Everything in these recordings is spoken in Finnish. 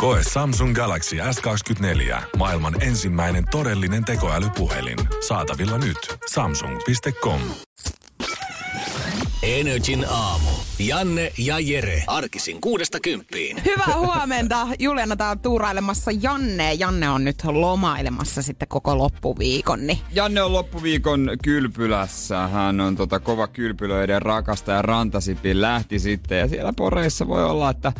Koe Samsung Galaxy S24. Maailman ensimmäinen todellinen tekoälypuhelin. Saatavilla nyt. Samsung.com. Energin aamu. Janne ja Jere. Arkisin kuudesta kymppiin. Hyvää huomenta. Juliana tää on tuurailemassa Janne. Janne on nyt lomailemassa sitten koko loppuviikon. Niin. Janne on loppuviikon kylpylässä. Hän on tota kova kylpylöiden rakastaja. Rantasipi lähti sitten. Ja siellä poreissa voi olla, että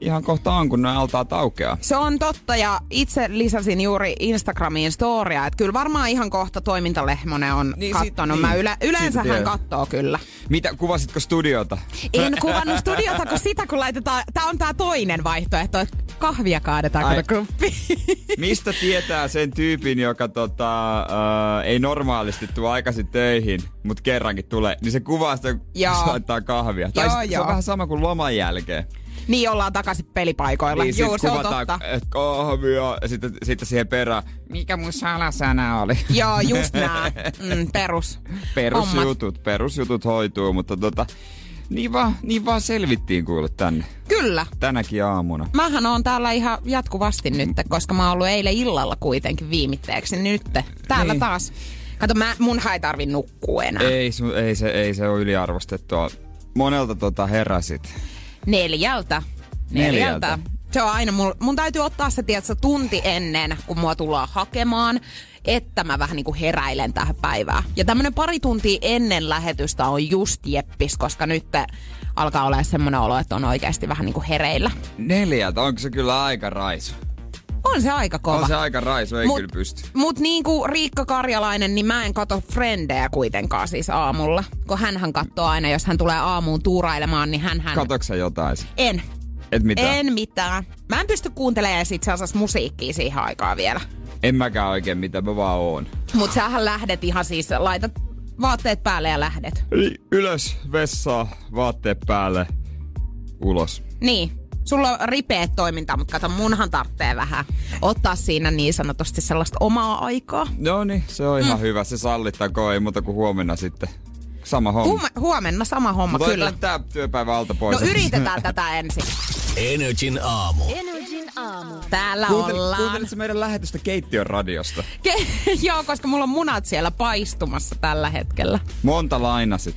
ihan kohta on, kun ne altaa taukea. Se on totta ja itse lisäsin juuri Instagramiin storia, että kyllä varmaan ihan kohta toimintalehmonen on niin, kattonut. Sit, Mä yle, yleensä hän kattoo kyllä. Mitä, kuvasitko studiota? En kuvannut studiota, kun sitä kun laitetaan, tää on tää toinen vaihtoehto, että kahvia kaadetaan kuppi. Mistä tietää sen tyypin, joka tota, äh, ei normaalisti tule aikaisin töihin, mutta kerrankin tulee, niin se kuvaa sitä, kun laittaa kahvia. Joo, tai joo. se on vähän sama kuin loman jälkeen. Niin ollaan takaisin pelipaikoilla. Niin, Joo, se on totta. kahvia ja sitten, sitten siihen perään. Mikä mun salasana oli? Joo, just nää. Mm, perus. Perusjutut, perusjutut hoituu, mutta tota, niin vaan, niin vaan selvittiin kuule tänne. Kyllä. Tänäkin aamuna. Mähän on täällä ihan jatkuvasti nyt, koska mä oon ollut eilen illalla kuitenkin viimitteeksi. Nyt täällä niin. taas. Kato, mä, mun ei tarvi nukkua enää. Ei, ei, se, ei se ole yliarvostettua. Monelta tota heräsit. Neljältä. Neljältä. Neljältä. Se on aina, mun, mun täytyy ottaa se tiedätkö, tunti ennen, kun mua tullaan hakemaan, että mä vähän niin kuin heräilen tähän päivään. Ja tämmönen pari tuntia ennen lähetystä on just jeppis, koska nyt alkaa olla semmoinen olo, että on oikeasti vähän niin kuin hereillä. Neljältä, onko se kyllä aika raisu? On se aika kova. On se aika raisu, ei mut, kyllä pysty. Mut niin kuin Riikka Karjalainen, niin mä en kato Frendejä kuitenkaan siis aamulla. Kun hän katsoo aina, jos hän tulee aamuun tuurailemaan, niin hän... Katoksa jotain? En. Et mitään? En mitään. Mä en pysty kuuntelemaan itse asiassa musiikkia siihen aikaan vielä. En mäkään oikein, mitä mä vaan oon. Mut sähän lähdet ihan siis, laitat vaatteet päälle ja lähdet. Ylös, vessaa, vaatteet päälle, ulos. Niin. Sulla on ripeät toiminta, mutta kato, munhan tarvitsee vähän ottaa siinä niin sanotusti sellaista omaa aikaa. Joo niin, se on ihan mm. hyvä. Se sallittakoon, ei muuta kuin huomenna sitten. Sama homma. Huom- huomenna sama homma, Mutta kyllä. tää työpäivä alta pois. No yritetään tätä ensin. Energin aamu. Energin aamu. Täällä Kuuntel, ollaan. Kuuntelitko meidän lähetystä keittiön radiosta? Ke- Joo, koska mulla on munat siellä paistumassa tällä hetkellä. Monta lainasit?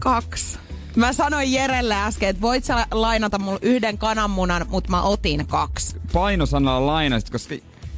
Kaksi. Mä sanoin Jerelle äsken, että voit sä lainata mulle yhden kananmunan, mutta mä otin kaksi. Painosanalla lainasit, koska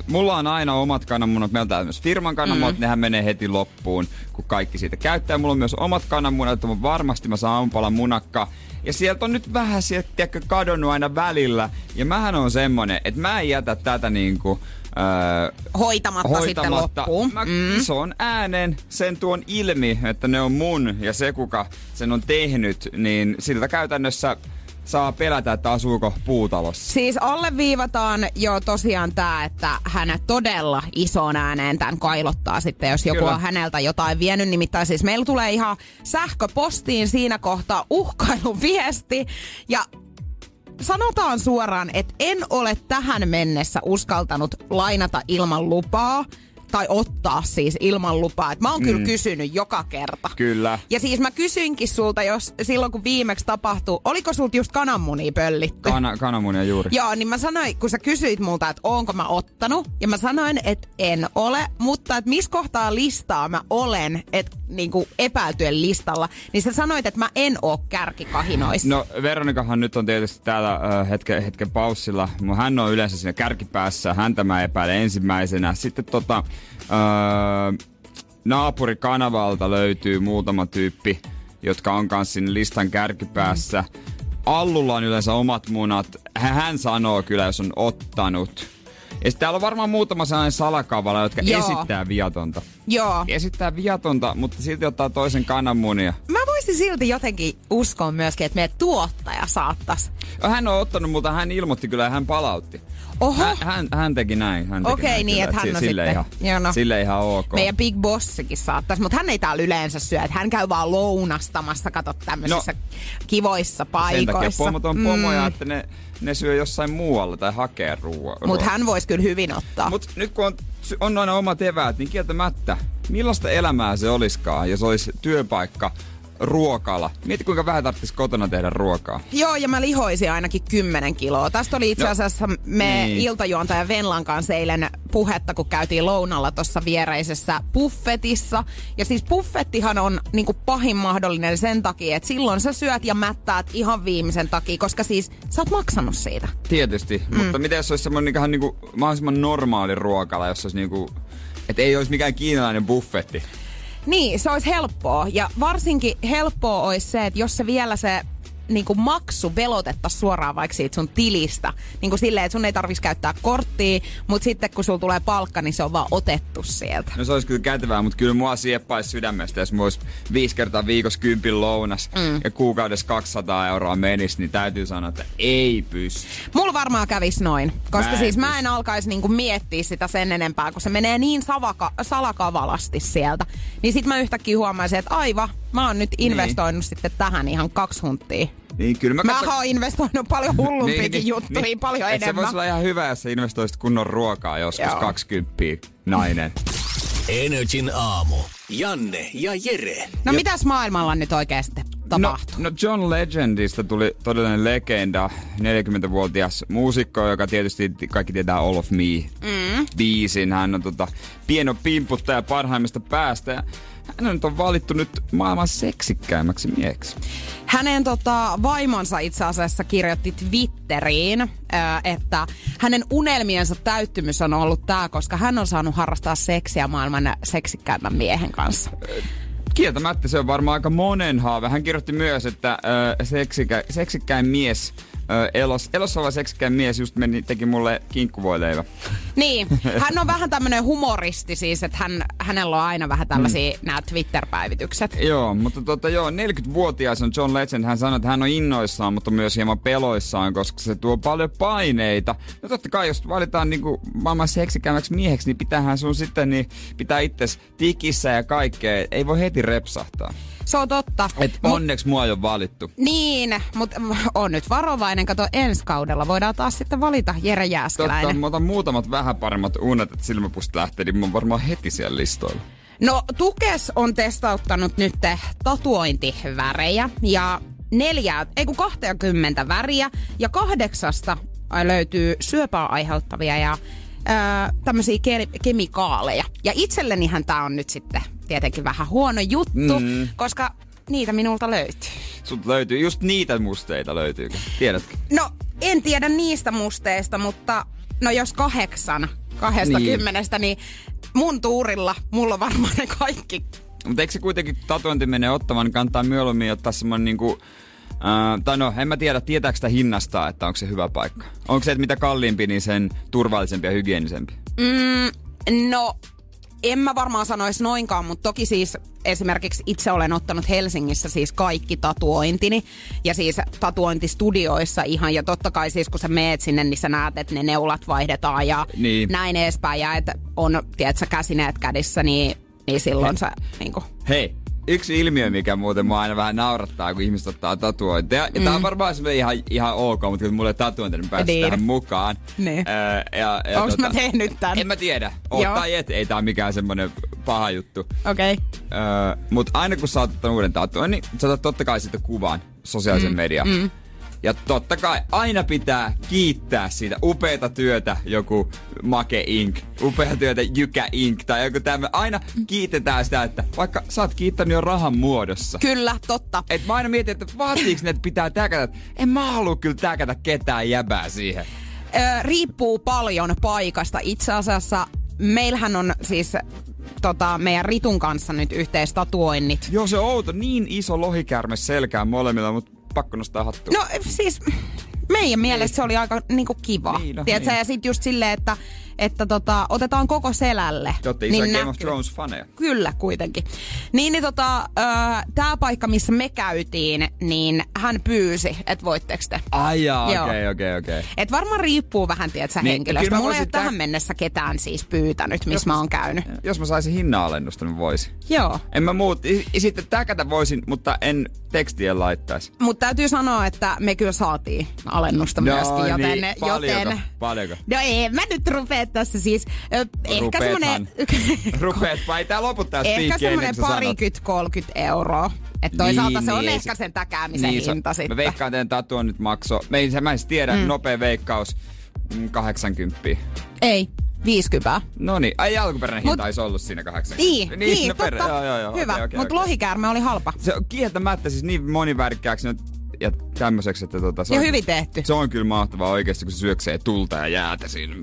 mulla on aina omat kananmunat. Meillä on myös firman kananmunat, mm. nehän menee heti loppuun, kun kaikki siitä käyttää. Mulla on myös omat kananmunat, että varmasti mä saan aamupalan munakka. Ja sieltä on nyt vähän sieltä kadonnut aina välillä. Ja mähän on semmonen, että mä en jätä tätä niinku... Öö, hoitamatta, hoitamatta sitten loppuun. Mä mm. ison äänen sen tuon ilmi, että ne on mun ja se kuka sen on tehnyt, niin siltä käytännössä saa pelätä, että asuuko puutalossa. Siis alleviivataan jo tosiaan tämä, että hän todella isoon ääneen tämän kailottaa sitten, jos joku Kyllä. on häneltä jotain vienyt. Nimittäin siis meillä tulee ihan sähköpostiin siinä kohtaa uhkailun viesti. Ja sanotaan suoraan, että en ole tähän mennessä uskaltanut lainata ilman lupaa tai ottaa siis ilman lupaa. Et mä oon mm. kyllä kysynyt joka kerta. Kyllä. Ja siis mä kysyinkin sulta, jos silloin kun viimeksi tapahtui, oliko sulta just kananmunia pöllitty? Kana, kananmunia juuri. Joo, niin mä sanoin, kun sä kysyit multa, että onko mä ottanut, ja mä sanoin, että en ole, mutta että missä kohtaa listaa mä olen, että niinku epäiltyjen listalla, niin sä sanoit, että mä en oo kärkikahinoissa. No Veronikahan nyt on tietysti täällä äh, hetken, hetken paussilla, mutta hän on yleensä siinä kärkipäässä, häntä mä epäilen ensimmäisenä. Sitten tota, Öö, naapurikanavalta löytyy muutama tyyppi, jotka on kanssa sinne listan kärkipäässä. Allulla on yleensä omat munat. Hän sanoo kyllä, jos on ottanut. Ja sitten täällä on varmaan muutama sellainen salakavala, jotka Joo. esittää viatonta. Joo. Esittää viatonta, mutta silti ottaa toisen kananmunia. Mä voisin silti jotenkin uskoa myöskin, että meidän tuottaja saattaisi. Hän on ottanut, mutta hän ilmoitti kyllä ja hän palautti. Oho. Hän, hän, hän teki näin. Hän teki Okei, näin niin, että hän on sille sitten- Ihan, joo, no. Sille ihan ok. Meidän Big Bossikin saattaisi, mutta hän ei täällä yleensä syö. Että hän käy vaan lounastamassa, kato tämmöisissä no, kivoissa Sen takia paikoissa. pomot on pomoja, että ne, ne syö jossain muualla tai hakee ruoaa. Mutta hän voisi kyllä hyvin ottaa. Mut nyt kun on, on aina omat eväät, niin kieltämättä, millaista elämää se olisikaan, jos olisi työpaikka ruokala. Mieti kuinka vähän tarvitsisi kotona tehdä ruokaa. Joo, ja mä lihoisin ainakin 10 kiloa. Tästä oli itse No, asiassa me niin. iltajuontaja Venlan kanssa eilen puhetta, kun käytiin lounalla tuossa viereisessä buffetissa. Ja siis buffettihan on niinku pahin mahdollinen sen takia, että silloin sä syöt ja mättäät ihan viimeisen takia, koska siis sä oot maksanut siitä. Tietysti, mm. mutta miten jos olisi semmoinen niinku, mahdollisimman normaali ruokala, jos olisi niinku, että ei olisi mikään kiinalainen buffetti. Niin, se olisi helppoa. Ja varsinkin helppoa olisi se, että jos se vielä se niin kuin maksu velotettaisiin suoraan vaikka siitä sun tilistä. Niin kuin silleen, että sun ei tarvitsisi käyttää korttia, mutta sitten kun sulla tulee palkka, niin se on vaan otettu sieltä. No se olisi kyllä kätevää, mutta kyllä mua sieppaisi sydämestä, jos mulla olisi viisi kertaa viikossa kympin lounas mm. ja kuukaudessa 200 euroa menisi, niin täytyy sanoa, että ei pysty. Mulla varmaan kävisi noin, koska Mä en siis mä pysty. en alkaisi niinku miettiä sitä sen enempää, kun se menee niin savaka, salakavalasti sieltä. Niin sit mä yhtäkkiä huomaisin, että aiva, mä oon nyt investoinut niin. sitten tähän ihan kaksi hunttia. Niin kyllä mä, Mä katson- oon investoinut paljon hullumpiakin niin, juttuihin, niin, paljon Et Se enemmän. voisi olla ihan hyvä, jos investoisit kunnon ruokaa joskus Joo. 20 nainen. Energin aamu. Janne ja Jere. No mitäs maailmalla nyt oikeasti No, tapahtuu? no John Legendista tuli todellinen legenda, 40-vuotias muusikko, joka tietysti kaikki tietää All of Me mm. biisin. Hän on tota, pieno pimputtaja parhaimmasta päästä. Hän nyt on valittu nyt maailman seksikkäimmäksi mieheksi. Hänen tota, vaimonsa itse asiassa kirjoitti Twitteriin, ö, että hänen unelmiensa täyttymys on ollut tämä, koska hän on saanut harrastaa seksiä maailman seksikkäimmän miehen kanssa. Kieltämättä se on varmaan aika monen haave. Hän kirjoitti myös, että ö, seksikä, seksikkäin mies, ö, elos, elossa oleva seksikkäin mies just meni, teki mulle kinkkuvoileivä. Niin, hän on vähän tämmöinen humoristi siis, että hän, hänellä on aina vähän tällaisia mm. nämä Twitter-päivitykset. Joo, mutta tota, joo, 40-vuotias on John Legend. Hän sanoi, että hän on innoissaan, mutta myös hieman peloissaan, koska se tuo paljon paineita. No totta kai, jos valitaan niinku maailman seksikämmäksi mieheksi, niin pitäähän sun sitten niin pitää itses tikissä ja kaikkea. Ei voi heti repsahtaa. Se on totta. Et onneksi mua ei ole valittu. Niin, mutta on nyt varovainen. Kato, ensi kaudella voidaan taas sitten valita Jere Totta, Jääskeläinen. mä otan muutamat vähän paremmat unet, että silmäpustit lähtee, niin mä oon varmaan heti siellä listoilla. No, Tukes on testauttanut nyt tatuointivärejä ja neljää, ei kun 20 väriä ja kahdeksasta löytyy syöpää aiheuttavia ja öö, tämmöisiä ke- kemikaaleja. Ja itsellenihän tämä on nyt sitten tietenkin vähän huono juttu, mm. koska niitä minulta löytyy. Sulta löytyy, just niitä musteita löytyykö? Tiedätkö? No, en tiedä niistä musteista, mutta no jos kahdeksan kahdesta Niin. kymmenestä, niin mun tuurilla mulla on varmaan ne kaikki Mutta eikö se kuitenkin tatuointi menee ottamaan, niin kannattaa mieluummin ottaa semmonen niinku... Uh, tai no, en mä tiedä, tietääkö sitä hinnasta, että onko se hyvä paikka. Onko se, että mitä kalliimpi, niin sen turvallisempi ja hygienisempi? Mm, no, en mä varmaan sanoisi noinkaan, mutta toki siis esimerkiksi itse olen ottanut Helsingissä siis kaikki tatuointini. Ja siis tatuointistudioissa ihan. Ja totta kai siis kun sä meet sinne, niin sä näet, että ne neulat vaihdetaan ja Niin. näin edespäin. Ja että on, tiedätkö, käsineet kädissä, niin, niin silloin sä niinku... Hei, yksi ilmiö, mikä muuten mua aina vähän naurattaa, kun ihmiset ottaa tatuointeja. Ja mm. tää on varmaan semmoinen ihan, ihan ok, mutta kun mulle tatuointi, niin päästä Niin. tähän mukaan. Niin. Öö, ja, ja Onks mä tehnyt tän? En mä tiedä. Oot Joo. tai et, ei tää ole mikään semmonen paha juttu. Okei. Okay. Öö, mutta aina kun sä oot ottanut uuden tatuoin, niin sä otat totta kai sitten kuvan sosiaalisen mm. median. Mm. Ja totta kai aina pitää kiittää siitä upeata työtä joku Make Inc. Upeata työtä Jykä Inc. Tai joku tämmöinen. Aina kiitetään sitä, että vaikka sä oot kiittänyt jo rahan muodossa. Kyllä, totta. Et mä aina mietin, että vaatiiks ne, että pitää täkätä. En mä halua kyllä täkätä ketään jäbää siihen. Ö, riippuu paljon paikasta. Itse asiassa meillähän on siis tota, meidän Ritun kanssa nyt yhteistatuoinnit. Joo, se on outo. Niin iso lohikärme selkään molemmilla, mutta pakko nostaa hattua. No siis meidän mielestä se oli aika niinku kiva. Niin, no, Tiedätkö? niin. Ja sitten just silleen, että että tota, otetaan koko selälle. Te olette niin Game of näkyy. Thrones-faneja. Kyllä, kuitenkin. Niin, niin tota, tämä paikka, missä me käytiin, niin hän pyysi, että voitteko te. Ai okei, okei, okei. Et varmaan riippuu vähän, tiedätkö, Niin, henkilöstä. Mulla ei ole tähän tä- mennessä ketään siis pyytänyt, missä mä oon käynyt. Jos mä saisin hinnanalennusta, niin voisin. Joo. En mä muut, i- i- sitten täkätä voisin, mutta en tekstien laittaisi. Mutta täytyy sanoa, että me kyllä saatiin alennusta No myöskin, joten... niin, paljonko? joten Paljonko? No ei, mä nyt rupea tässä siis... Ö, ehkä semmonen... Rupeet, vai tää lopu tää ehkä sanot. parikymmentä, 30 euroa. Että toisaalta Niin, se on niin, ehkä se- sen täkäämisen niin, se- hinta sitten. Mä veikkaan teidän tatuon nyt makso. Mä en, mä en tiedä, mm. nopea veikkaus. mm, 80. Ei, 50. No niin, ai alkuperäinen Mut- hinta olisi ollut siinä 80. Niin, niin, no totta. Joo, joo, joo, Hyvä, okei, okei, mutta okei. lohikäärme oli halpa. Se on kieltämättä siis niin monivärikkääksi nyt ja tämmöiseksi, että tota, se Ja on, hyvin tehty. Se on kyllä mahtavaa oikeasti, kun se syöksee tulta ja jäätä siinä.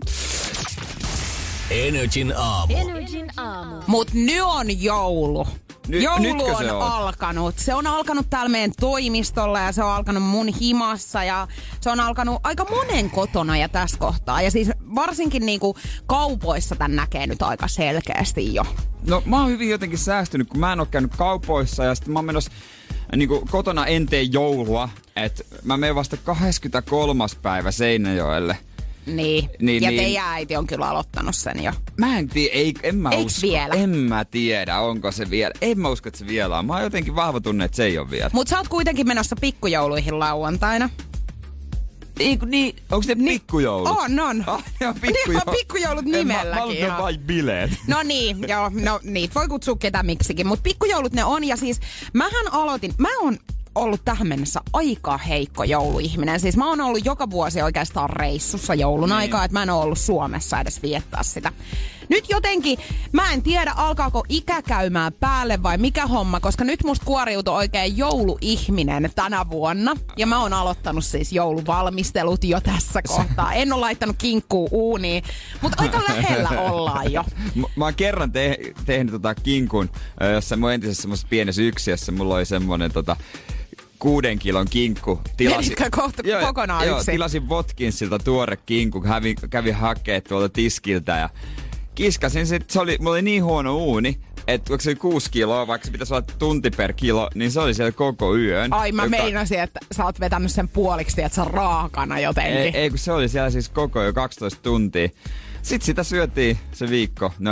Energin aamu. Energin aamu. Mut nyt on joulu. Ny- Joulu nytkö on, se on? alkanut. Se on alkanut täällä meidän toimistolla ja se on alkanut mun himassa ja se on alkanut aika monen kotona ja tässä kohtaa. Ja siis varsinkin niinku kaupoissa tän näkee nyt aika selkeästi jo. No mä oon hyvin jotenkin säästynyt, kun mä en oo käynyt kaupoissa ja sitten mä oon menossa niin kotona en tee joulua. että mä menen vasta 23. päivä Seinäjoelle. Niin. Niin, ja niin. teidän äiti on kyllä aloittanut sen jo. Mä en tiedä, ei, en mä Eiks usko. vielä? En mä tiedä, onko se vielä. En mä usko, että se vielä on. Mä oon jotenkin vahva tunne, että se ei ole vielä. Mut sä oot kuitenkin menossa pikkujouluihin lauantaina. Niin, niin, onko ne pikkujoulut? On, on. Ah, Niin pikkujoulut. on pikkujoulut mä- nimelläkin Mä, mä vain bileet. No niin, joo, no niitä voi kutsua ketä miksikin, mutta pikkujoulut ne on ja siis mähän aloitin, mä oon ollut tähän mennessä aika heikko jouluihminen. Siis mä oon ollut joka vuosi oikeastaan reissussa joulun Niin. aikaa, että mä en oo ollut Suomessa edes viettää sitä. Nyt jotenkin, mä en tiedä alkaako ikä käymään päälle vai mikä homma, koska nyt musta kuoriutui oikein jouluihminen tänä vuonna. Ja mä oon aloittanut siis jouluvalmistelut jo tässä kohtaa. En ole laittanut kinkkuu uuniin, mutta aika lähellä ollaan jo. Mä, mä oon kerran te- tehnyt tota kinkun, jossa mun entisessä semmoisessa pienessä yksiössä mulla oli semmonen tota, kuuden kilon kinkku. Menitkö kohta kokonaan joo, yksin? tilasin Watkinsilta tuore kinkku, kävin, kävin hakee tuolta tiskiltä ja kiskasin sit, se oli, mulla oli niin huono uuni, että vaikka se oli kuusi kiloa, vaikka se pitäisi olla tunti per kilo, niin se oli siellä koko yön. Ai mä joka- meinasin, että sä oot vetänyt sen puoliksi, että sä raakana jotenkin. Ei, ei, kun se oli siellä siis koko jo 12 tuntia. Sitten sitä syötiin se viikko. No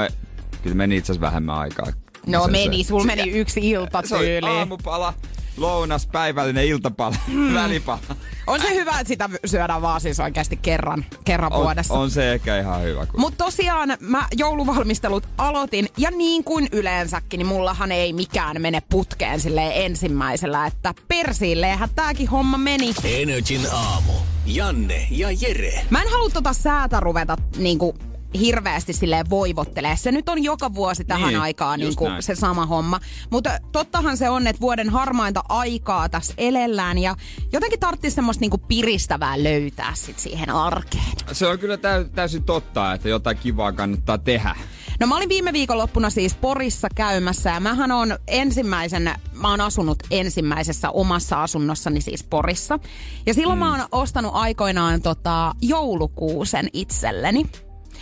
kyllä meni itse asiassa vähemmän aikaa. no meni, se- sul se- meni yksi ilta Se oli aamupala, lounas, päivällinen iltapala, mm. välipala. On se hyvä, että sitä syödään vaan siis oikeasti kerran, kerran On, vuodessa. on se ehkä ihan hyvä. Kun... Mutta tosiaan mä jouluvalmistelut aloitin ja niin kuin yleensäkin, niin mullahan ei mikään mene putkeen silleen ensimmäisellä, että persiilleenhän tääkin homma meni. Energin aamu. Janne ja Jere. Mä en halua tota säätä ruveta niinku hirveästi silleen voivottelee. Se nyt on joka vuosi tähän Niin, aikaan just niinku näin. se sama homma. Mutta tottahan se on, että vuoden harmainta aikaa tässä elellään ja jotenkin tarvitsisi semmoista niinku piristävää löytää sit siihen arkeen. Se on kyllä täy- täysin totta, että jotain kivaa kannattaa tehdä. No mä olin viime viikonloppuna siis Porissa käymässä ja mähän on ensimmäisen, mä oon asunut ensimmäisessä omassa asunnossani siis Porissa. Ja silloin mm. mä oon ostanut aikoinaan tota joulukuusen itselleni.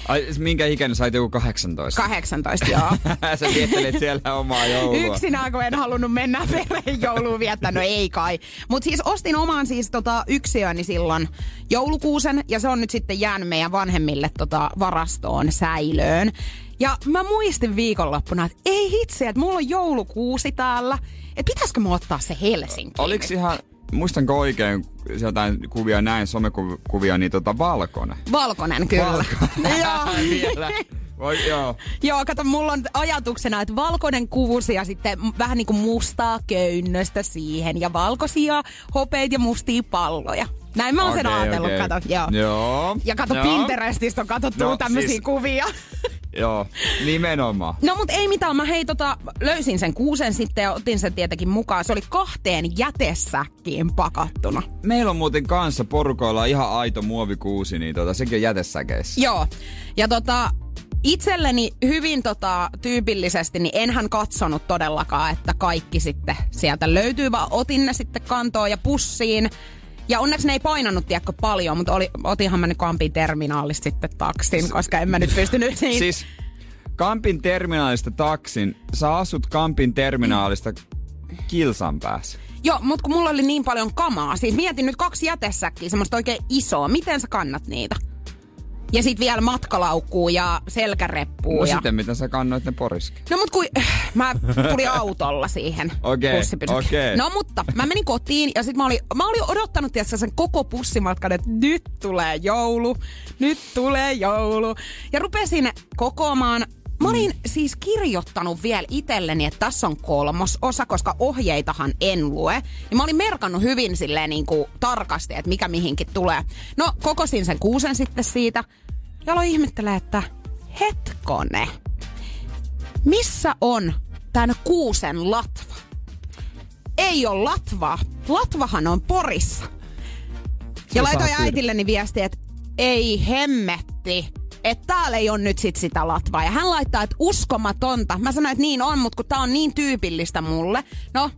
Ai, minkä ikäinen sait joku 18? 18 joo. Sä viettelet siellä omaa joulua. Yksinään, kun en halunnut mennä perheen jouluun viettää, no ei kai. Mutta siis ostin oman siis tota yksiöni silloin joulukuusen ja se on nyt sitten jäänyt meidän vanhemmille tota varastoon säilöön. Ja mä muistin viikonloppuna, että ei hitse, että mulla on joulukuusi täällä. Että pitäisikö mä ottaa se Helsinkiin? Oliko ihan, muistanko oikein, jotain kuvia näin, somekuvia, niin tota valkoinen? Valkoinen kyllä. Valkoinen. Joo. Vielä. Voi, joo. Joo, kato, mulla on ajatuksena, että valkoinen kuusi ja sitten vähän niin kuin mustaa köynnöstä siihen ja valkoisia hopeita ja mustia palloja. Näin mä oon sen Okei, ajatellut, okei. kato. Joo. Joo. Ja kato, Joo. Pinterestistä on katsottu No, tämmöisiä siis... kuvia. Joo, nimenomaan. No mut ei mitään, mä hei tota, löysin sen kuusen sitten ja otin sen tietenkin mukaan. Se oli kahteen jätesäkkiin pakattuna. Meillä on muuten kanssa porukoilla ihan aito muovikuusi, niin tota, sekin on jätesäkeissä. Joo. Ja tota, itselleni hyvin tota, tyypillisesti, niin enhän katsonut todellakaan, että kaikki sitten sieltä löytyy, vaan otin ne sitten kantoon ja pussiin. Ja onneksi ne ei painanut, tiedätkö, paljon, mutta oli, otinhan mä nyt Kampin terminaalista sitten taksin, koska en mä nyt pystynyt niin. Siis Kampin terminaalista taksin, sä asut Kampin terminaalista kilsan päässä. Joo, mutta kun mulla oli niin paljon kamaa, siis mietin nyt kaksi jätesäkkiä, semmoista oikein isoa, miten sä kannat niitä? Ja sit vielä matkalaukkuu ja selkäreppuu. No ja... sitten mitä sä kannoit ne poriski? No mut kun mä tulin autolla siihen Okei, okei. No mutta mä menin kotiin ja sit mä olin, mä olin odottanut tietysti sen koko pussimatkan, että nyt tulee joulu, nyt tulee joulu. Ja rupesin kokoamaan Mä olin Mm. siis kirjoittanut vielä itselleni, että tässä on kolmososa, koska ohjeitahan en lue. Ja mä olin merkannut hyvin silleen niin kuin tarkasti, että mikä mihinkin tulee. No, kokosin sen kuusen sitten siitä. Ja aloin ihmettelee, että hetkone, missä on tämän kuusen latva? Ei ole latvaa. Latvahan on Porissa. Ja laitoin äitilleni viestiä, että ei hemmetti, että täällä ei ole nyt sit sitä latvaa. Ja hän laittaa, että uskomatonta. Mä sanoin, että niin on, mutta kun tää on niin tyypillistä mulle. No,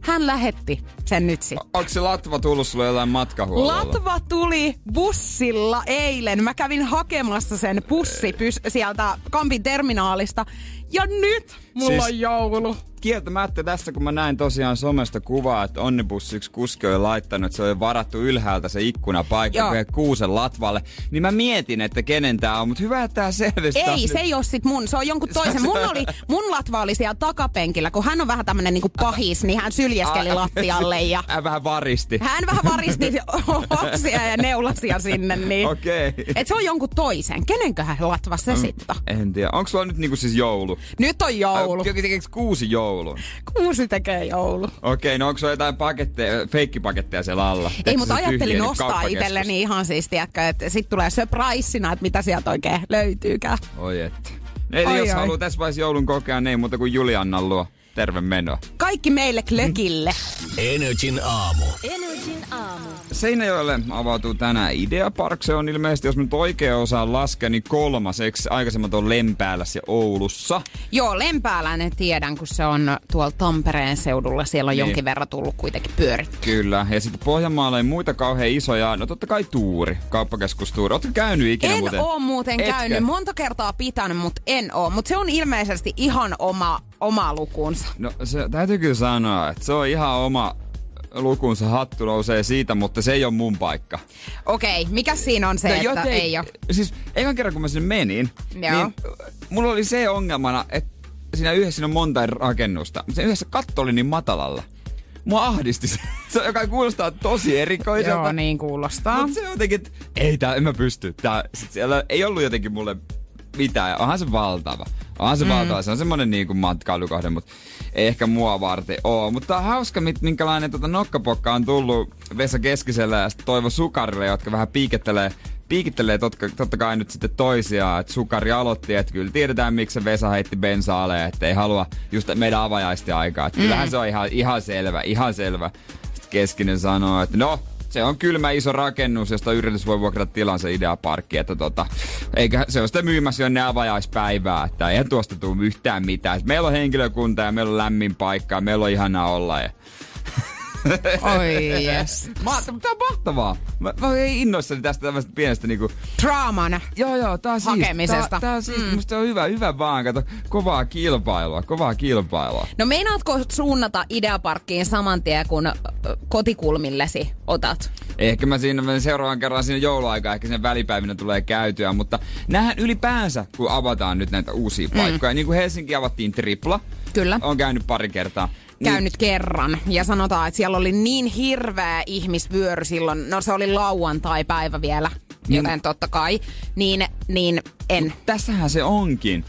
hän lähetti sen nyt sitten. Onko se latva tullut sulle jollain matkahuollolla? Latva tuli bussilla eilen. Mä kävin hakemassa sen bussi pys- sieltä Kampin terminaalista. Ja nyt mulla Siis- on joulu. Kieltämättä tässä, kun mä näin tosiaan somesta kuvaa, että Onnibussi yksi kuski on jo laittanut, että se jo varattu ylhäältä se ikkunapaikka Joo. vielä kuusen latvalle, niin mä mietin, että kenen tää on, mutta hyvä, että tää selvisi. Ei, nyt- se ei ole sit mun, se on jonkun toisen. Mun, oli, mun latva oli siellä takapenkillä, kun hän on vähän tämmönen niinku pahis, niin hän syljeskeli lattialle ja Hän vähän varisti. hän vähän varisti oksia ja neulasia sinne. Niin. Okei. Et se on jonkun toisen. Kenenköhän latva se sitten? En tiedä. Onko sulla nyt niinku siis joulu? Nyt on joulu. Ai, Tekeekö kuusi joulun? Kuusi tekee joulu. Okei, no onko sulla jotain paketteja, feikkipaketteja siellä alla? Ei, mutta ajattelin tyhjennät ostaa kauppakeskus? itselleni ihan siis, tiedätkö, että sit tulee surpriseina, että mitä sieltä oikein löytyykään. Oi että. Eli Oi, jos oi. haluaa tässä vaiheessa joulun kokea, niin ei muuta kuin Juliannan luo. Terve menoa. Kaikki meille klökille. Energin aamu. Seinäjoelle avautuu tänään Idea Park. Se on ilmeisesti, jos mä nyt oikein osaan laskea, niin kolmas. Eikö aikaisemmat on Lempäälässä ja Oulussa? Joo, Lempääläinen tiedän, kun se on tuolla Tampereen seudulla. Siellä on Niin. jonkin verran tullut kuitenkin pyöritty. Kyllä. Ja sitten Pohjanmaalla ei muita kauhean isoja. No totta kai Tuuri, kauppakeskustuuri. Ootko käynyt ikinä En muuten? oo muuten Etkö? käynyt. Monta kertaa pitänyt, mutta en oo. Mutta se on ilmeisesti ihan oma, oma lukuunsa. No se täytyy kyllä sanoa, että se on ihan oma lukunsa hattu nousee siitä, mutta se ei ole mun paikka. Okei, mikä siinä on se, No että joten- ei ole? Siis ekan kerran kun mä sinne menin, Joo. niin mulla oli se ongelmana, että siinä yhdessä siinä on monta rakennusta. mutta Se yhdessä katto oli niin matalalla. Mua ahdisti se, se joka kuulostaa tosi erikoiselta. Joo, niin kuulostaa. Mutta se jotenkin, että ei tää, en mä pysty. Tää, sit siellä ei ollut jotenkin mulle mitään. Onhan se valtava. Onhan se mm. valtava. Se on semmonen niinku matkailukohde, mutta ei ehkä mua varten oo. Mutta on hauska, minkälainen tota nokkapokka on tullut Vesa Keskiselle ja Toivo Sukarille, jotka vähän piikettelee piikittelee totka, totta kai nyt sitten toisiaan, että Sukari aloitti, että kyllä tiedetään miksi Vesa heitti bensaalle, että ei halua just meidän avajaisten aikaa. Että kyllähän se on ihan, ihan selvä, ihan selvä. Sitten Keskinen sanoo, että no, se on kylmä iso rakennus, josta yritys voi vuokrata tilansa ideaparkki, että tota, eikä se on sitä myymässä jo ne avajaispäivää, että eihän tuosta tule yhtään mitään. Meillä on henkilökunta ja meillä on lämmin paikka ja meillä on ihanaa olla ja Oi yes. Ma- tää on mahtavaa. Mä, mä olen innoissani tästä tämmöistä pienestä niinku... Draaman. Joo, joo, tää on. Hakemisesta. Tää, tää on siisti. Mm. Musta on hyvä, hyvä vaan. Kato, kovaa kilpailua, kovaa kilpailua. No meinaatko suunnata Ideaparkkiin saman tien, kun kotikulmillesi otat? Ehkä mä siinä seuraavan kerran siinä jouluaikaa, ehkä siinä välipäivinä tulee käytyä, mutta näähän ylipäänsä, kun avataan nyt näitä uusia paikkoja, niin kuin Helsinki avattiin tripla, Kyllä. on käynyt pari kertaa. Käynyt kerran. Ja sanotaan, että siellä oli niin hirveä ihmisvyöry silloin. No se oli lauantai-päivä vielä, joten totta kai. Niin, niin en. Tässähän se onkin.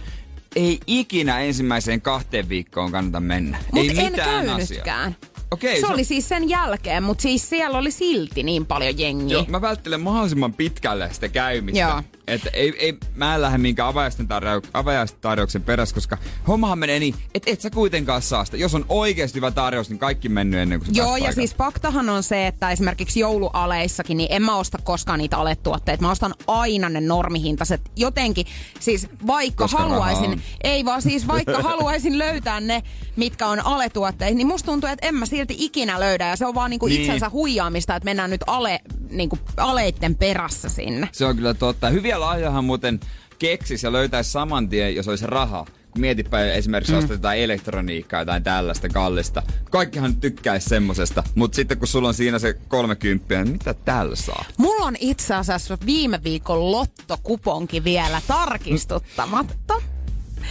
Ei ikinä ensimmäiseen kahteen viikkoon kannata mennä. Ei Mutta en mitään asiaa. Okei, se, se- oli siis sen jälkeen, mutta siis siellä oli silti niin paljon jengiä. Joo, mä välttelen mahdollisimman pitkälle sitä käymistä. Joo. Että ei, ei, mä en lähde minkään avajaisten, tarjou, avajaisten tarjouksen perässä, koska hommahan menee niin, että et sä kuitenkaan saa sitä. Jos on oikeasti hyvä tarjous, niin kaikki mennyt ennen kuin sä Joo, ja paikalle. siis faktahan on se, että esimerkiksi joulualeissakin, niin en mä osta koskaan niitä aletuotteita. Mä ostan aina ne normihintaiset. Jotenkin, siis vaikka Koska haluaisin, ei vaan siis vaikka haluaisin löytää ne, mitkä on aletuotteita, niin musta tuntuu, että en mä silti ikinä löydä. Ja se on vaan niinku Niin. itsensä huijaamista, että mennään nyt ale, niinku aleitten perässä sinne. Se on kyllä totta. Hyviä lahjojahan muuten keksis ja löytäisi saman tien, jos olisi rahaa. Kun mietitpä esimerkiksi mm. ostetaan elektroniikkaa tai tällaista kallista. Kaikkihan tykkäisi semmosesta, mutta sitten kun sulla on siinä se 30, niin mitä täällä saa? Mulla on itse asiassa viime viikon lottokuponki vielä tarkistuttamatta.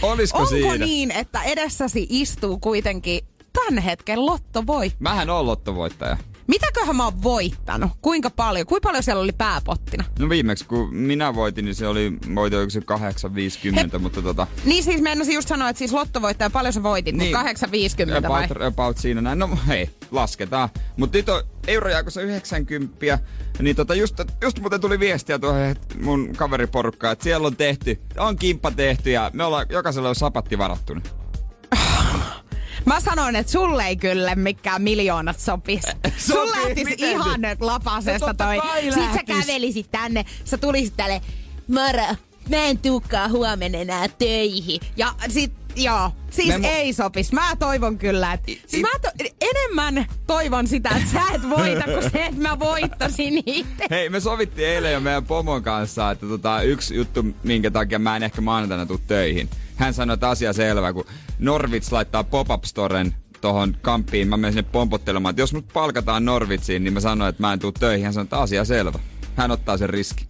Olisiko Onko siinä? niin, että edessäsi istuu kuitenkin tämän hetken lottovoi? Mähän on lottovoittaja. Mitäköhän mä oon voittanut? Kuinka paljon? Kuinka paljon siellä oli pääpottina? No viimeksi kun minä voitin, niin se oli, voitin oliko se 850, mutta tota... Niin siis meinasin just sanoa, että siis lottovoittaja, paljon sä voitit? Niin, 850 vai? about, about siinä näin. No hei, lasketaan. Mutta nyt on eurojakossa 90, niin tota just, just muuten tuli viestiä tuohon mun kaveriporukkaan, että siellä on tehty, on kimppa tehty ja me ollaan, jokaiselle on sapatti varattuna. Mä sanoin, että sulle ei kyllä mikään miljoonat sopis. Sun Sopii, lähtis miten ihan nyt? lapasesta No toi. kai Sit sä kävelisit tänne, sä tulisit tälle, moro, mä en tuukkaan huomenna enää töihin. Ja sit, joo, siis Me mo- ei sopis. Mä toivon kyllä, että... Siis mä to, enemmän toivon sitä, että sä et voita, kuin se, että mä voittasin itse. Hei, me sovittiin eilen jo meidän pomon kanssa, että tota, yksi juttu, minkä takia mä en ehkä maanantaina tuu töihin. Hän sanoi, että asia selvä, kun Norvits laittaa pop-up storen tohon kamppiin, mä menen sinne pompottelemaan, että jos mut palkataan Norvitsiin, niin mä sanoin, että mä en tuu töihin. Hän sanoi, että asia selvä. Hän ottaa sen riski.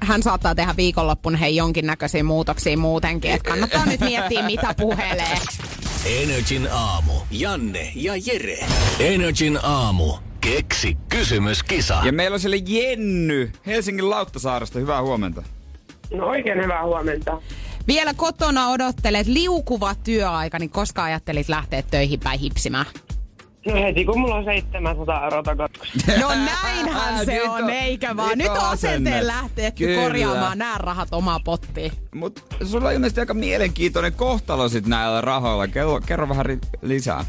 Hän saattaa tehdä viikonloppuna hei jonkinnäköisiä muutoksia muutenkin, että kannattaa nyt miettiä, mitä puhelee. Energin aamu. Janne ja Jere. Energin aamu. Keksi kysymyskisa. Ja meillä on siellä Jenny Helsingin Lauttasaaresta. Hyvää huomenta. No oikein hyvää huomenta. Vielä kotona odottelet liukuva työaika, niin koska ajattelit lähteä töihin päin hipsimään? No heti kun mulla on 700 euroa takataskussa. No näinhän se on, on- eikä vaan. nyt on asenteen lähteä korjaamaan nämä rahat omaa pottiin. Mutta sulla on ilmeisesti aika mielenkiintoinen kohtalo sit näillä rahoilla. Kerro, kerro vähän ri- lisää.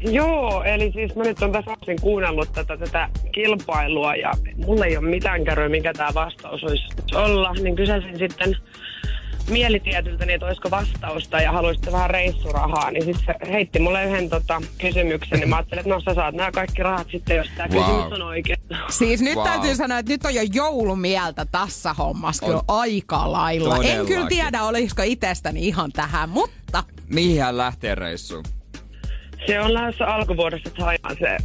Joo, eli siis mä nyt on tässä aasin kuunnellut tätä, tätä kilpailua ja mulla ei ole mitään kärryä, mikä tämä vastaus olisi olla. Niin kysäsin sitten mielitietyltä, niin että olisiko vastausta ja haluaisitte vähän reissurahaa. Niin sitten se heitti mulle yhden tota, kysymyksen, niin mä ajattelin, että no sä saat nämä kaikki rahat sitten, jos tämä Wow. kysymys on oikein. Siis nyt Wow. täytyy sanoa, että nyt on jo joulumieltä tässä hommassa kyllä On. aika lailla. En kyllä Todellakin. tiedä, olisiko itsestäni ihan tähän, mutta Mihin hän lähtee reissuun? Se on lähdössä alkuvuodesta Thaimaan se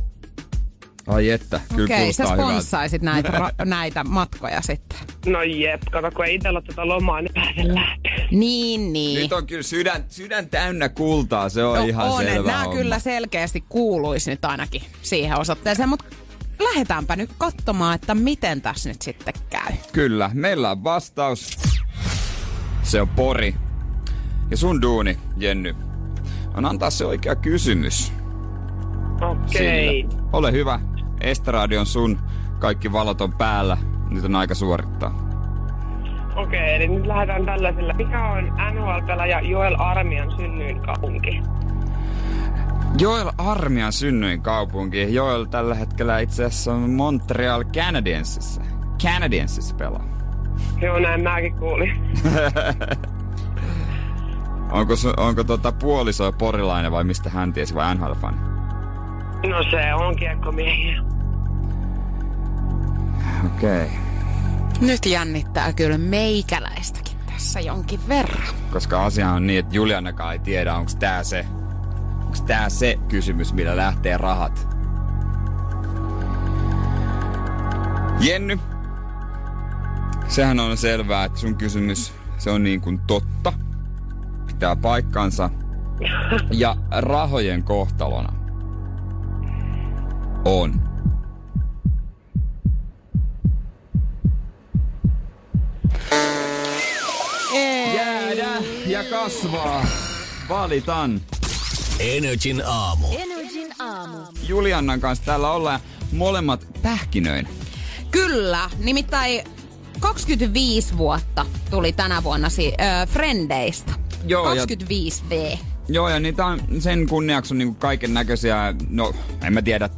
Ai että, kyllä okei, sä sponssaisit näitä, ra- näitä matkoja sitten. No jep, kato kun ei itsellä tätä lomaa, niin pääsen lähteä. Niin, niin. Nyt on kyllä sydän, sydän täynnä kultaa, se on No ihan on, selvä nämä homma. kyllä selkeästi kuuluisi nyt ainakin siihen osoitteeseen, mutta lähdetäänpä nyt katsomaan, että miten tässä nyt sitten käy. Kyllä, meillä on vastaus. Se on Pori. Ja sun duuni, Jenny, on antaa se oikea kysymys. Okei. Sillä. Ole hyvä. Estradion sun. Kaikki valot on päällä. Nyt on aika suorittaa. Okei, eli nyt lähdetään tällaisella. Mikä on NHL-pelaaja Joel Armian synnyinkaupunki? Joel Armian synnyin kaupunki. Joel tällä hetkellä itse asiassa on Montreal Canadiensissa. Canadiensissa pelaa. Joo, näin mäkin kuulin. Onko, onko tota puoliso porilainen vai mistä hän tiesi vai NHL-fani? No se on kiekkomiehiä. Okei. Okay. Nyt jännittää kyllä meikäläistäkin tässä jonkin verran. Koska asia on niin, että Julianakaan ei tiedä, onko tää se, onko tää se kysymys, millä lähtee rahat. Jenny, sehän on selvää, että sun kysymys, se on niin kuin totta. Pitää paikkansa. Ja rahojen kohtalona on. Jäädä ja kasvaa. Valitan. Energin aamu. Juliannan kanssa täällä ollaan molemmat pähkinöin. Kyllä, nimittäin 25 vuotta tuli tänä vuonna si- ö, Frendeistä. Joo, ja- 25V. Joo, ja niitä on sen kunniaksi on niinku kaiken näköisiä, no en mä tiedä,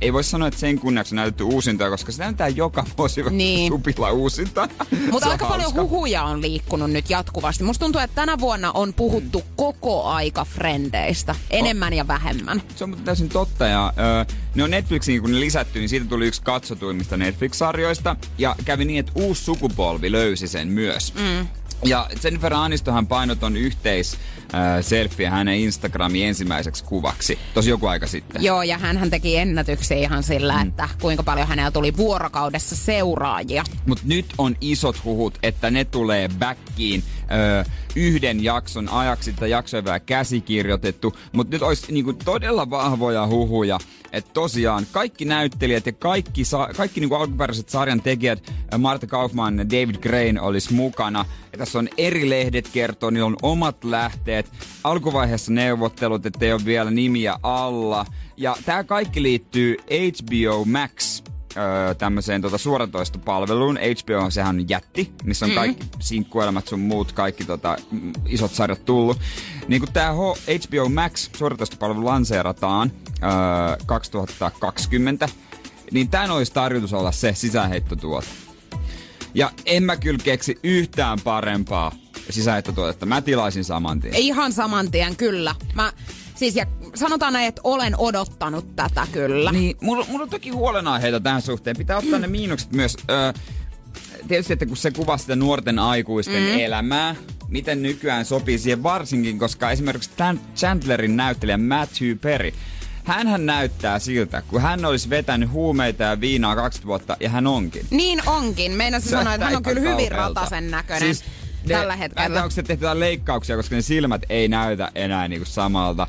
ei voi sanoa, että sen kunniaksi näytetty uusintoja, koska se näyttää joka vuosi Niin. supilla uusinta. Mutta aika paljon huhuja on liikkunut nyt jatkuvasti. Musta tuntuu, että tänä vuonna on puhuttu koko aika Frendeistä. Enemmän ja vähemmän. Se on täysin totta ja ö, ne on Netflixiin kun ne lisätty, niin siitä tuli yksi katsotuimmista Netflix-sarjoista. Ja kävi niin, että uusi sukupolvi löysi sen myös. Mm. Ja Jennifer Anistohan painoi ton yhteis äh, selfie hänen Instagramin ensimmäiseksi kuvaksi. Tosi joku aika sitten. Joo, ja hän teki ennätyksiä ihan sillä, mm. että kuinka paljon hänellä tuli vuorokaudessa seuraajia. Mutta nyt on isot huhut, että ne tulee backiin ö, yhden jakson ajaksi. Tätä jaksoa ei vielä käsikirjoitettu, mutta nyt olisi niinku todella vahvoja huhuja, että tosiaan kaikki näyttelijät ja kaikki, sa- kaikki niinku alkuperäiset sarjan tekijät, Marta Kaufman ja David Crane olisi mukana. Ja tässä on eri lehdet kertoo, niillä on omat lähteet. Alkuvaiheessa neuvottelut, ettei ole vielä nimiä alla. Ja tämä kaikki liittyy HBO Max öö, tämmöiseen tota, suoratoistopalveluun. HBO sehän on jätti, missä on kaikki sinkkuelämät sun muut, kaikki tota, mm, isot sarjat tullut. Niin kun tää HBO Max suoratoistopalvelu lanseerataan öö, 2020, niin tän olisi tarkoitus olla se sisäänheittotuote. Ja en mä kyllä keksi yhtään parempaa sisäänheittotuotetta. Mä tilaisin saman tien. Ihan saman tien, kyllä. Mä, siis ja sanotaan näin, että olen odottanut tätä kyllä. Niin, mulla, mulla on toki huolenaiheita tähän suhteen. Pitää ottaa ne miinukset myös. Öö, tietysti, että kun se kuvaa sitä nuorten aikuisten mm. elämää, miten nykyään sopii siihen varsinkin, koska esimerkiksi tämän Chandlerin näyttelijä Matthew Perry, hänhän näyttää siltä, kun hän olisi vetänyt huumeita ja viinaa 20 vuotta, ja hän onkin. Niin onkin. Meinasin Se sanoa, että hän on kyllä hyvin kauhealta. ratasen näköinen Siis ne- tällä hetkellä. onko se tehty leikkauksia, koska ne silmät ei näytä enää niinku samalta.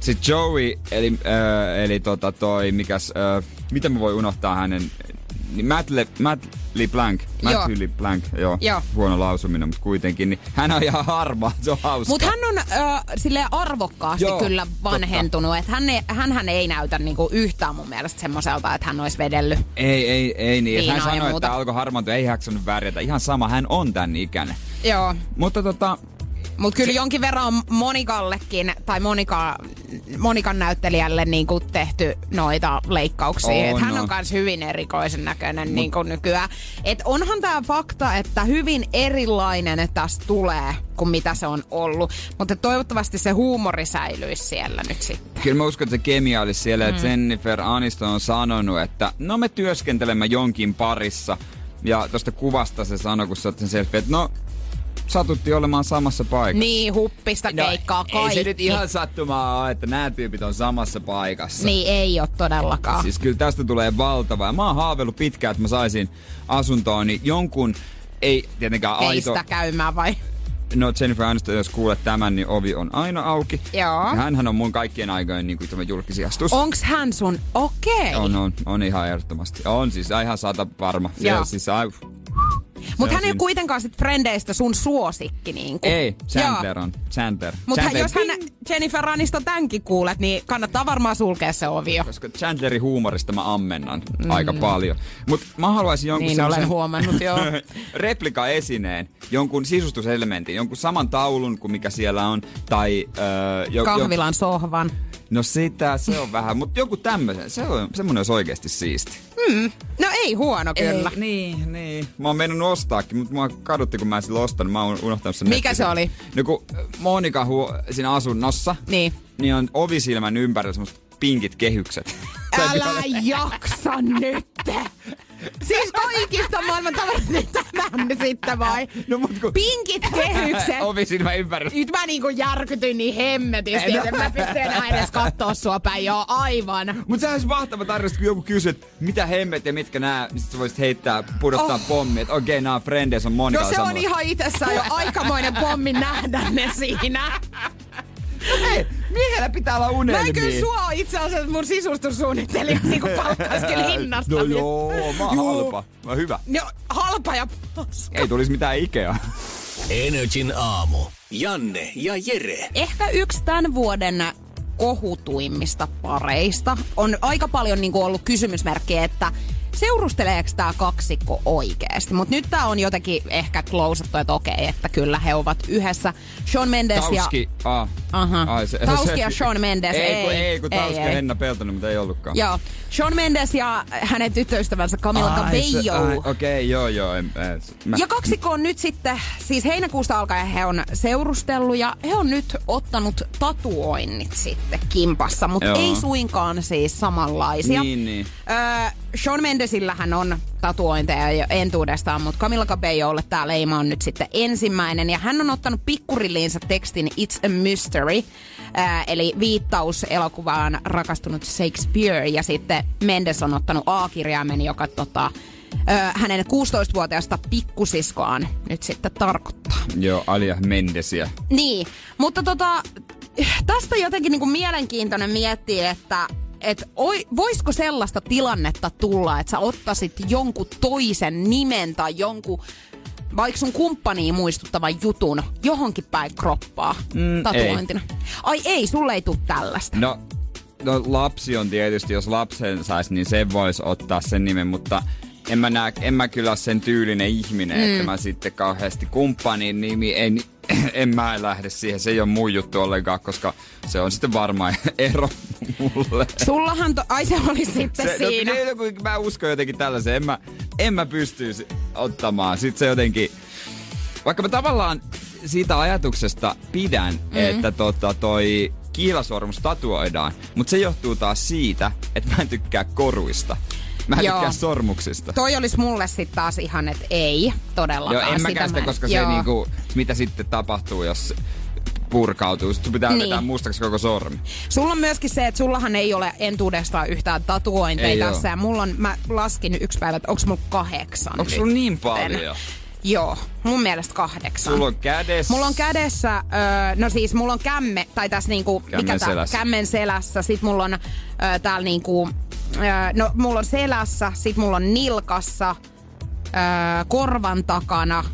Sitten Joey, eli, äh, eli tota toi, mikäs, äh, miten mä voi unohtaa hänen, niin Matt, Le, Matt LeBlanc, Joo. Matt LeBlanc, joo, Joo. huono lausuminen, mutta kuitenkin, niin hän on ihan harmaa, se on hauska. Mutta hän on ö, silleen arvokkaasti Joo, Joo, kyllä vanhentunut. Että hän, hänhän ei näytä niinku yhtään mun mielestä semmoiselta, että hän olisi vedellyt. Ei, ei, ei niin. Viinaa Hän sanoi, että alkoi harmaantua, ei jaksanut värjätä. Ihan sama, hän on tän ikäinen. Joo. Mutta tota, Mutta kyllä jonkin verran on Monikallekin, tai Monika, Monikan näyttelijälle niin kuin tehty noita leikkauksia. On, Et hän on on. myös hyvin erikoisen näköinen Mut... niin kuin nykyään. Et onhan tämä fakta, että hyvin erilainen tästä tulee kuin mitä se on ollut. Mutta toivottavasti se huumori säilyisi siellä nyt sitten. Kyllä mä uskon, että se kemia olisi siellä, että Jennifer Aniston on sanonut, että no me työskentelemme jonkin parissa. Ja tuosta kuvasta se sanoi, kun sä oot sen selfie, että no satutti olemaan samassa paikassa. Niin, huppista keikkaa No, Ei kaikki. se nyt ihan sattumaa ole, että nämä tyypit on samassa paikassa. Niin ei ole todellakaan. Siis kyllä tästä tulee valtava. Ja mä oon haaveillut pitkään, että mä saisin asuntooni jonkun, ei tietenkään aito... Keistä käymään vai? No Jennifer Aniston, jos kuulet tämän, niin ovi on aina auki. Joo. Ja hänhän on mun kaikkien aikojen niin kuin julkisiastus. Onks hän sun? Okei. On, on, on ihan ehdottomasti. On siis ihan sata varma. Se, siis, ai, Mutta hän ei ole kuitenkaan sit frendeistä sun suosikki niinku. ei, Chandler on. Chandler. Mutta jos hän Jennifer Aniston tämänkin kuulet, niin kannattaa varmaan sulkea se ovio. Koska Chandlerin huumorista mä ammennan mm. aika paljon. Mutta mä haluaisin jonkun Niin sellaisen olen huomannut, joo. replika-esineen, jonkun sisustuselementin, jonkun saman taulun kuin mikä siellä on, tai... Öö, jo, Kahvilan sohvan. No sitä, se on vähän, mutta joku tämmöisen, se on, semmoinen olisi oikeasti siisti. No ei huono kyllä. Ei, niin, niin. Mä oon mennyt ostaakin, mutta mua kadutti, kun mä en silloin ostanut. Mä oon unohtanut sen Mikä nettistä. se oli? No kun Monika huo, siinä asunnossa, Niin. niin on ovisilmän ympärillä semmoset pinkit kehykset. Älä jaksa nyt! Siis kaikista maailman tavaroista niin tämän sitten vai? No mut kun... Pinkit kehykset! Ovisilmän ympärillä. Nyt mä niinku järkytyin niin hemmetisti, että en mä pysty enää edes kattoo sua päin. Joo, aivan. Mut sehän olisi mahtava tarjous, kun joku kysyy, että mitä hemmet ja mitkä nää, niin sit sä voisit heittää, pudottaa oh. pommi, että okei, okay, nää on frendeis, on Monika No se on samalla. ihan itsessään jo aikamoinen pommi nähdä ne siinä. Hei, miehellä pitää olla Mä unelmia. en kyllä sua itse asiassa mun sisustussuunnittelijaksi, niin kun palkkaisi kyllä hinnasta. No joo, mä oon halpa. Mä hyvä. No, halpa ja paska. Ei tulisi mitään Ikea. Energin aamu. Janne ja Jere. Ehkä yksi tämän vuoden kohutuimmista pareista on aika paljon niin kuin ollut kysymysmerkkiä, että seurusteleeko tämä kaksikko oikeasti. Mutta nyt tämä on jotenkin ehkä klousattu, että okei, että kyllä he ovat yhdessä. Sean Mendes Tauski, ja... ah. Aha. Ai, se, Tauski se, ja Sean Mendes, ei. ei. Kun, ei, kun Tauski ei, ja. Henna Peltonen, mutta ei ollutkaan. Joo. Sean Mendes ja hänen tyttöystävänsä Camila Cabello. Okei, okay, joo joo. En, en, mä, Ja kaksikko on nyt sitten, siis heinäkuusta alkaen he on seurustellut ja he on nyt ottanut tatuoinnit sitten kimpassa, mutta ei suinkaan siis samanlaisia. Niin, niin. Öö, Sean Mendesillähän on tatuointeja jo entuudestaan, mutta Camilla Cabellolle tämä leima on nyt sitten ensimmäinen. Ja hän on ottanut pikkurilliinsa tekstin It's a Mystery, öö, eli viittaus elokuvaan rakastunut Shakespeare. Ja sitten Mendes on ottanut A-kirjaimen, joka tota, öö, hänen 16-vuotiaasta pikkusiskoaan nyt sitten tarkoittaa. Joo, Alia Mendesiä. Niin, mutta tota, tästä jotenkin niinku mielenkiintoinen miettiä, että et oi, voisiko sellaista tilannetta tulla, että sä ottaisit jonkun toisen nimen tai jonkun vaikka sun kumppaniin muistuttavan jutun johonkin päin kroppaa Mm, tatuointina. Ai ei, sulle ei tule tällaista. No, no lapsi on tietysti, jos lapsen saisi, niin se voisi ottaa sen nimen, mutta en mä, näe, en mä kyllä sen tyylinen ihminen, mm. että mä sitten kauheasti kumppanin nimi, en, en mä lähde siihen, se ei ole mun juttu ollenkaan, koska se on sitten varmaan ero mulle. Sullahan, to, ai se oli sitten Se, siinä. No, no, kun mä uskon jotenkin tällaiseen, en mä, en mä pystyisi ottamaan. Sitten se jotenkin, vaikka mä tavallaan siitä ajatuksesta pidän, mm. että tota toi kiilasormus tatuoidaan, mutta se johtuu taas siitä, että mä en tykkää koruista. Mä en Joo. tykkää sormuksista. Toi olisi mulle sitten taas ihan, että ei todellakaan. Joo, en mäkään sitä, mä- koska se Joo. niinku, mitä sitten tapahtuu, jos purkautuu. Sitten pitää Niin. vetää mustaksi koko sormi. Sulla on myöskin se, että sullahan ei ole entuudestaan yhtään tatuointeja Ei tässä. oo. Ja mulla on, mä laskin yksi päivä, että onko mulla kahdeksan Onko sulla niin paljon? Joo, mun mielestä kahdeksan. Sulla on kädessä... Mulla on kädessä, öö, no siis mulla on kämme, tai tässä niinku, mikä Kämmen tää, selässä. kämmen selässä. Sit mulla on öö, täällä niinku, öö, no mulla on selässä, sit mulla on nilkassa, öö, korvan takana.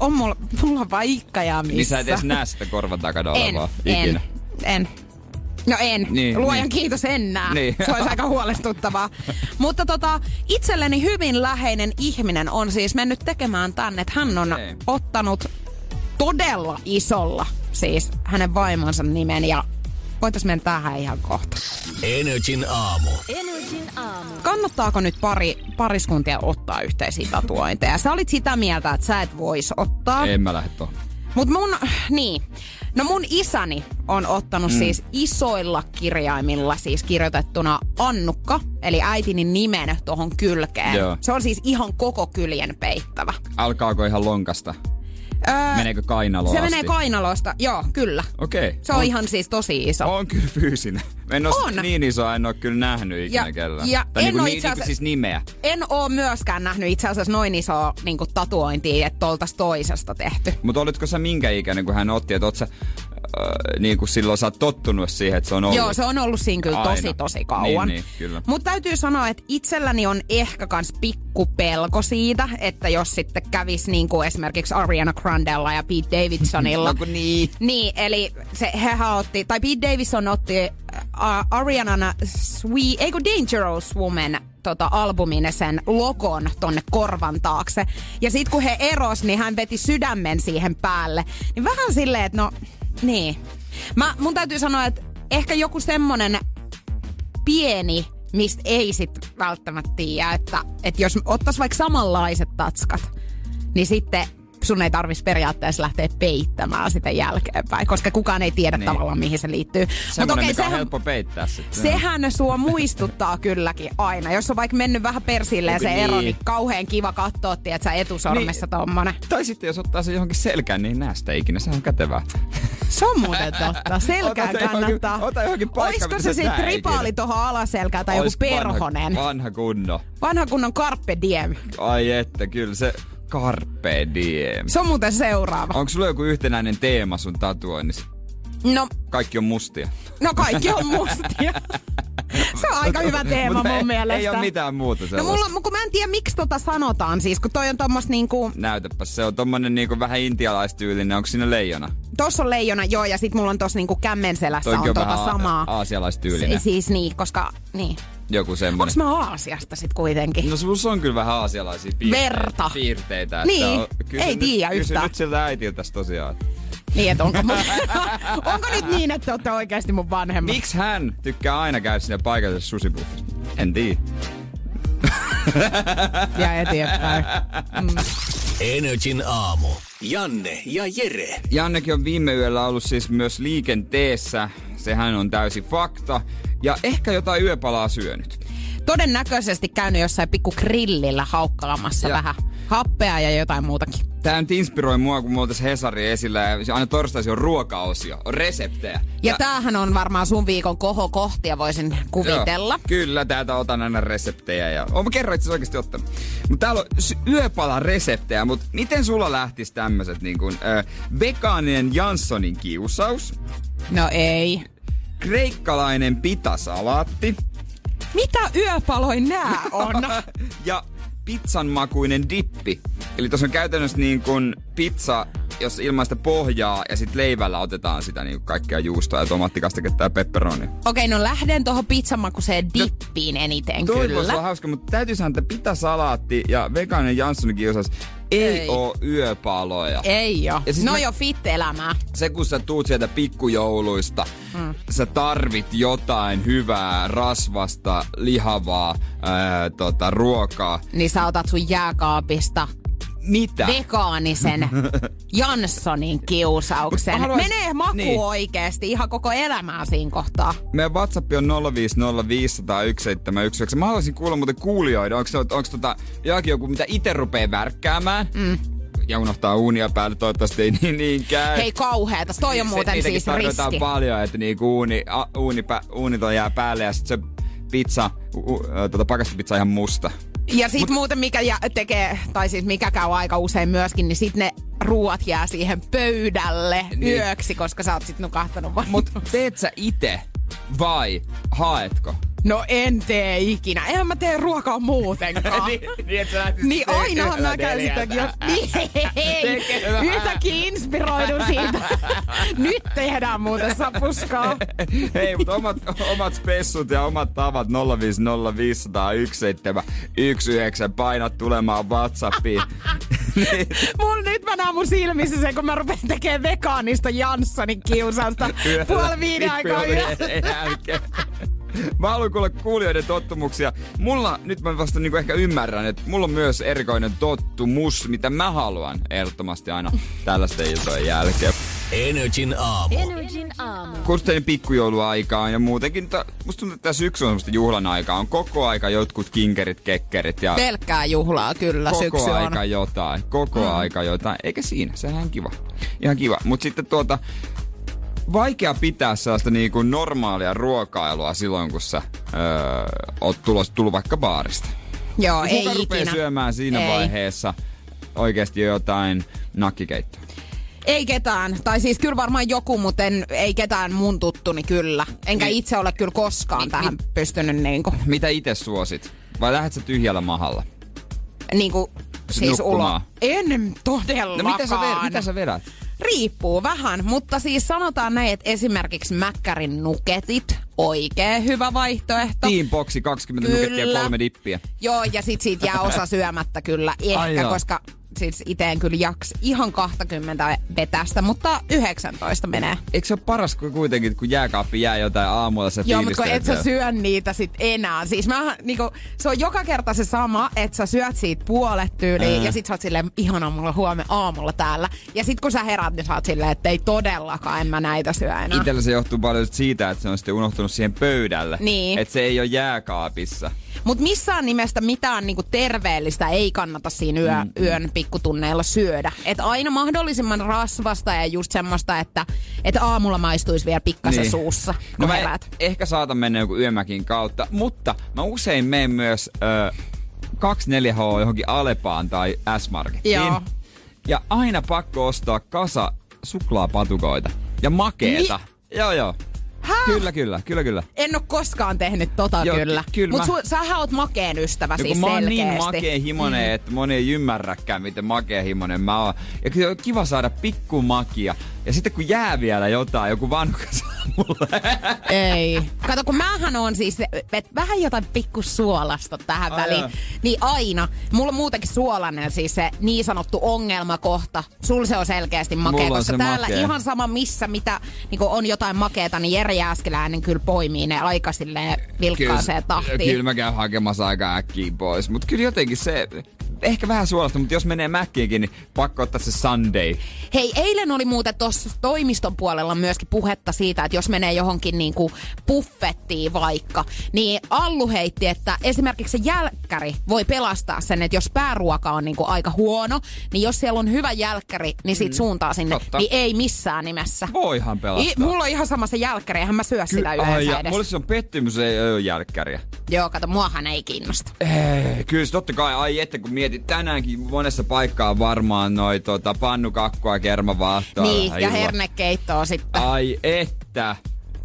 On mulla, mulla on vaikka ja missä. Niin sä et edes näe sitä korvan takana En, olevaa en, ikinä. en. No en. Niin, Luojan niin. kiitos en näe. Niin. Se olisi aika huolestuttavaa. Mutta tota, itselleni hyvin läheinen ihminen on siis mennyt tekemään tänne, että hän on Okei. ottanut todella isolla siis hänen vaimonsa nimen ja voitais mennä tähän ihan kohta. Energin aamu. Kannattaako nyt pari, pariskuntia ottaa yhteisiä tatuointeja? Sä olit sitä mieltä, että sä et vois ottaa. En mä lähde tohon. Mut mun, niin. No mun isäni on ottanut mm. siis isoilla kirjaimilla siis kirjoitettuna Annukka, eli äitini nimen tuohon kylkeen. Joo. Se on siis ihan koko kyljen peittävä. Alkaako ihan lonkasta? Öö, Meneekö kainaloon se asti? menee kainalosta, joo, kyllä. Okei. Okay. Se on, ihan siis tosi iso. On kyllä fyysinen. En ole On. niin isoa, en ole kyllä nähnyt ikinä Ja- kellään. ja tai en niinku, oo niin, niinku asiassa- siis nimeä. En oo myöskään nähnyt itse asiassa noin isoa niin tatuointia, että oltais toisesta tehty. Mutta olitko sä minkä ikäinen, kun hän otti, että oot sä, äh, niin kuin silloin sä oot tottunut siihen, että se on ollut? Joo, se on ollut siinä kyllä Aina. tosi tosi kauan. Niin, niin, kyllä. Mutta täytyy sanoa, että itselläni on ehkä kans pikku pelko siitä, että jos sitten kävis niin kuin esimerkiksi Ariana Grandella ja Pete Davidsonilla. No niin. Niin, eli se, hehän otti, tai Pete Davidson otti uh, Arianan Sweet, eikö Dangerous Woman tota, albumin sen logon tonne korvan taakse. Ja sit kun he eros, niin hän veti sydämen siihen päälle. Niin vähän silleen, että no, niin. Mä, mun täytyy sanoa, että ehkä joku semmonen pieni, mistä ei sit välttämättä tiedä, että, että jos ottais vaikka samanlaiset tatskat, niin sitten sun ei tarvitsisi periaatteessa lähteä peittämään sitä jälkeenpäin, koska kukaan ei tiedä Niin. tavallaan, mihin se liittyy. Semmoinen, okei, on sehän, helppo peittää sitten. sehän sua muistuttaa kylläkin aina. Jos on vaikka mennyt vähän persilleen se Niin. ero, niin kauhean kiva katsoa, että sä etusormessa Niin. tommonen. Tai sitten jos ottaa se johonkin selkään, niin sitä ikinä. Se on kätevää. Se on muuten totta. Selkään Ota johonkin- kannattaa. ota johonkin paikkaan, Oisko mitä se sitten ripaali tuohon alaselkään tai joku Ois perhonen? Vanha, vanha kunno. Vanha kunnon carpe diem. Ai että, kyllä se carpe diem. Se on muuten seuraava. Onko sulla joku yhtenäinen teema sun tatuoinnissa? No, Kaikki on mustia. no kaikki on mustia. Se on aika hyvä teema mun ei, mielestä. Ei ole mitään muuta No sellaista. mulla, kun mä en tiedä miksi tota sanotaan siis, kun toi on tommos niinku, Näytäpä, se on tommonen niinku vähän intialaistyylinen. Onko siinä leijona? tossa on leijona joo ja sit mulla on tossa niinku kämmenselässä Toikin on, on tota samaa. aasialaistyylinen. Si- siis niin, koska niin. Joku semmonen. Onks mä Aasiasta sit kuitenkin? No sulla on kyllä vähän aasialaisia piirteitä. Verta. piirteitä Niin, on- kysy ei tiedä Kysy yhtään. nyt siltä äitiltäs tosiaan. Niin, että onko, mun... onko nyt niin, että te olette oikeasti mun vanhemmat? Miksi hän tykkää aina käydä siinä paikallisessa susipuffissa? En tiedä. Ja eteenpäin. Energin aamu. Janne ja Jere. Jannekin on viime yöllä ollut siis myös liikenteessä. Sehän on täysin fakta. Ja ehkä jotain yöpalaa syönyt. Todennäköisesti käynyt jossain pikku grillillä haukkaamassa Ja- vähän happea ja jotain muutakin. Tämä nyt inspiroi mua, kun tässä Hesari esillä ja aina torstaisin on ruokaosio, on reseptejä. Ja, ja tämähän on varmaan sun viikon kohokohtia, voisin kuvitella. Joo, kyllä, täältä otan aina reseptejä. Ja... Oon kerran itse oikeasti ottanut. Mutta täällä on yöpala reseptejä, mutta miten sulla lähtis tämmöset niin kuin, ö, vegaaninen Janssonin kiusaus, No ei. kreikkalainen pitasalaatti Mitä yöpaloin nää on? ja pizzan makuinen dippi. Eli tuossa on käytännössä niin kuin pizza, jos ilmaista pohjaa ja sitten leivällä otetaan sitä niin kaikkea juustoa ja tomaattikastiketta ja pepperoni. Okei, no lähden tuohon pizzamakuseen dippiin eniten Toi kyllä. olla hauska, mutta täytyy sanoa, että pitasalaatti ja vegaaninen Janssonin kiusaus ei, Ei. oo yöpaloja. Ei oo. Ja siis no mä- jo fit-elämää. Se kun sä tuut sieltä pikkujouluista, mm. sä tarvit jotain hyvää, rasvasta, lihavaa ää, tota, ruokaa. Niin sä otat sun jääkaapista Mitä? vegaanisen Janssonin kiusauksen. Haluais- Menee maku niin. niin. oikeesti ihan koko elämää siinä kohtaa. Meidän WhatsApp on 050501719. Mä haluaisin kuulla muuten kuulijoida, onko, onko tota, jokin joku, mitä itse rupee värkkäämään. Mm. Ja unohtaa uunia päälle, toivottavasti ei niin, niin käy. Hei kauheeta, toi on Se- muuten niitäkin siis riski. paljon, että niinku uuni, a, uuni, pä, uunit on jää päälle ja sit se pizza, u, u, tota pakastipizza ihan musta. Ja sit Mut, muuten mikä jä, tekee, tai siis mikä käy aika usein myöskin, niin sit ne ruuat jää siihen pöydälle Niin. niin. yöksi, koska sä oot sit nukahtanut vaan. Mut teet sä ite vai haetko? No en tee ikinä. Eihän mä tee ruokaa muutenkaan. niin, että sä Niin ainahan mä käyn jo. Niin, yhtäkkiä inspiroidun siitä. Nyt tehdään muuten sapuskaa. Hei, mutta omat, omat spessut ja omat tavat 050501719 painat tulemaan Whatsappiin. Niin, Mulla nyt mä näen mun silmissä se, kun mä rupean tekemään vegaanista Janssonin kiusausta puoli viiden aikaa yöllä. Mä haluan kuulla kuulijoiden tottumuksia. Mulla, nyt mä vasta niinku ehkä ymmärrän, että mulla on myös erikoinen tottumus, mitä mä haluan ehdottomasti aina tällaisten iltojen jälkeen. Energin aamu. Energin aamu. Kursteen pikkujouluaikaan ja muutenkin, ta, musta tuntuu, että tämä syksy on semmoista juhlan aikaa. On koko aika jotkut kinkerit, kekkerit ja Pelkkää juhlaa kyllä koko syksy on. aika jotain. Koko mm. aika jotain. Eikä siinä, sehän on kiva. Ihan kiva. Mutta sitten tuota, vaikea pitää sellaista niinku normaalia ruokailua silloin, kun sä öö, oot tulos, tullut vaikka baarista. Joo, Kuka ei rupeaa ikinä. syömään siinä Ei. vaiheessa oikeasti jotain nakkikeittoa? Ei ketään. Tai siis kyllä varmaan joku, mutta en, ei ketään mun tuttuni kyllä. Enkä Niin. itse ole kyllä koskaan tähän pystynyt niinku, Mitä itse suosit? Vai lähdet sä tyhjällä mahalla? niinku siis Nukkumaan. ulo. En todellakaan. No mitä sä, vedät, mitä sä vedät? Riippuu vähän, mutta siis sanotaan näin, että esimerkiksi Mäkkärin nuketit, oikein hyvä vaihtoehto. Teamboxi 20 nukettia ja Kyllä. kolme dippiä. Joo, ja sit siitä jää osa syömättä kyllä ehkä, Ai koska siis itse en kyllä jaks ihan 20 vetästä, mutta 19 menee. Eikö se ole paras kuin kuitenkin, kun jääkaappi jää jotain aamulla se Joo, mutta kun et sä syö niitä sit enää. Siis mä, niinku, se on joka kerta se sama, että sä syöt siitä puolet tyyliin Ää. ja sit sä oot silleen, ihanaa mulla on huomenna aamulla täällä. Ja sit kun sä herät, niin sä oot silleen, että ei todellakaan, en mä näitä syö enää. Itellä se johtuu paljon siitä, että se on sitten unohtunut siihen pöydälle. Niin. Että se ei ole jääkaapissa. Mutta missään nimestä mitään niinku terveellistä ei kannata siinä yö, mm. yön pikkutunneilla syödä. Et aina mahdollisimman rasvasta ja just semmoista, että et aamulla maistuisi vielä pikkasen niin. suussa, No mä herät. ehkä saatan mennä joku yömäkin kautta, mutta mä usein menen myös ö, 24H johonkin Alepaan tai S-Markettiin. Joo. Ja aina pakko ostaa kasa suklaapatukoita. Ja makeeta. Joo, joo. Häh? Kyllä, kyllä, kyllä, kyllä. En ole koskaan tehnyt tota Joo, kyllä. ky- kyllä Mutta mä- sähän oot makeen ystävä No, siis mä oon selkeästi. niin makehimonen, mm. että moni ei ymmärräkään, miten makehimonen mä oon. Ja kyllä on kiva saada pikkumakia Ja sitten kun jää vielä jotain, joku vanhukas mulle. Ei. Kato, kun mähän on siis, et vähän jotain pikku suolasta tähän Ai väliin. jaa. Niin aina. Mulla on muutenkin suolainen siis se niin sanottu ongelmakohta. Sulla se on selkeästi makea, Mulla koska se täällä makea. ihan sama missä, mitä niin on jotain makeeta, niin Jere Jääskeläinen kyllä poimii ne aika silleen vilkkaaseen tahtiin. Kyllä mä käyn hakemassa aika äkkiä pois. Mutta kyllä jotenkin se, ehkä vähän suolasta, mutta jos menee Mäkkiinkin, niin pakko ottaa se Sunday. Hei, eilen oli muuten tuossa toimiston puolella myöskin puhetta siitä, että jos menee johonkin niinku buffettiin vaikka, niin Allu heitti, että esimerkiksi se jälkkäri voi pelastaa sen, että jos pääruoka on niinku aika huono, niin jos siellä on hyvä jälkkäri, niin sit suuntaa sinne, Totta. niin ei missään nimessä. Voihan pelastaa. I, mulla on ihan sama se jälkkäri, eihän mä syö sitä Ai, yleensä ja edes. mulle se on pettymys, ei ole jälkkäriä. Joo, kato, muahan ei kiinnosta. Ei, kyllä se totta kai, ai että kun mietit, tänäänkin monessa paikkaa varmaan noi tota, pannukakkoa kermavaahtoa. Niin, ja illalla. hernekeittoa sitten. Ai että.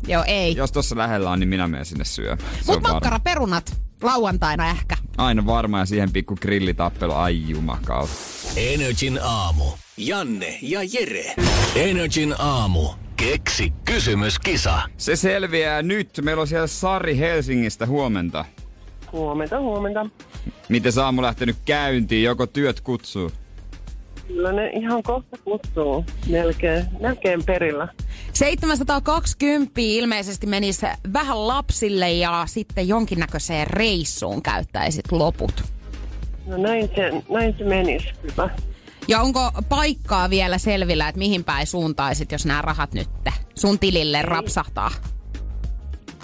Joo, ei. Jos tossa lähellä on, niin minä menen sinne syö. Se Mut on varma. makkaraperunat lauantaina ehkä. Aina varma ja siihen pikku grillitappelu. Ai jumakauta. Energin aamu. Janne ja Jere. Energin aamu. Keksi kysymyskisa. Se selviää nyt. Meillä on siellä Sari Helsingistä huomenta. Huomenta, huomenta. Miten aamu lähtenyt käyntiin? Joko työt kutsuu? Kyllä ne ihan kohta kutsuu. Melkein, melkein perillä. 720 ilmeisesti menisi vähän lapsille ja sitten jonkinnäköiseen reissuun käyttäisit loput. No näin se, näin se menisi kyllä. Ja onko paikkaa vielä selvillä, että mihin päin suuntaisit, jos nämä rahat nyt sun tilille rapsahtaa?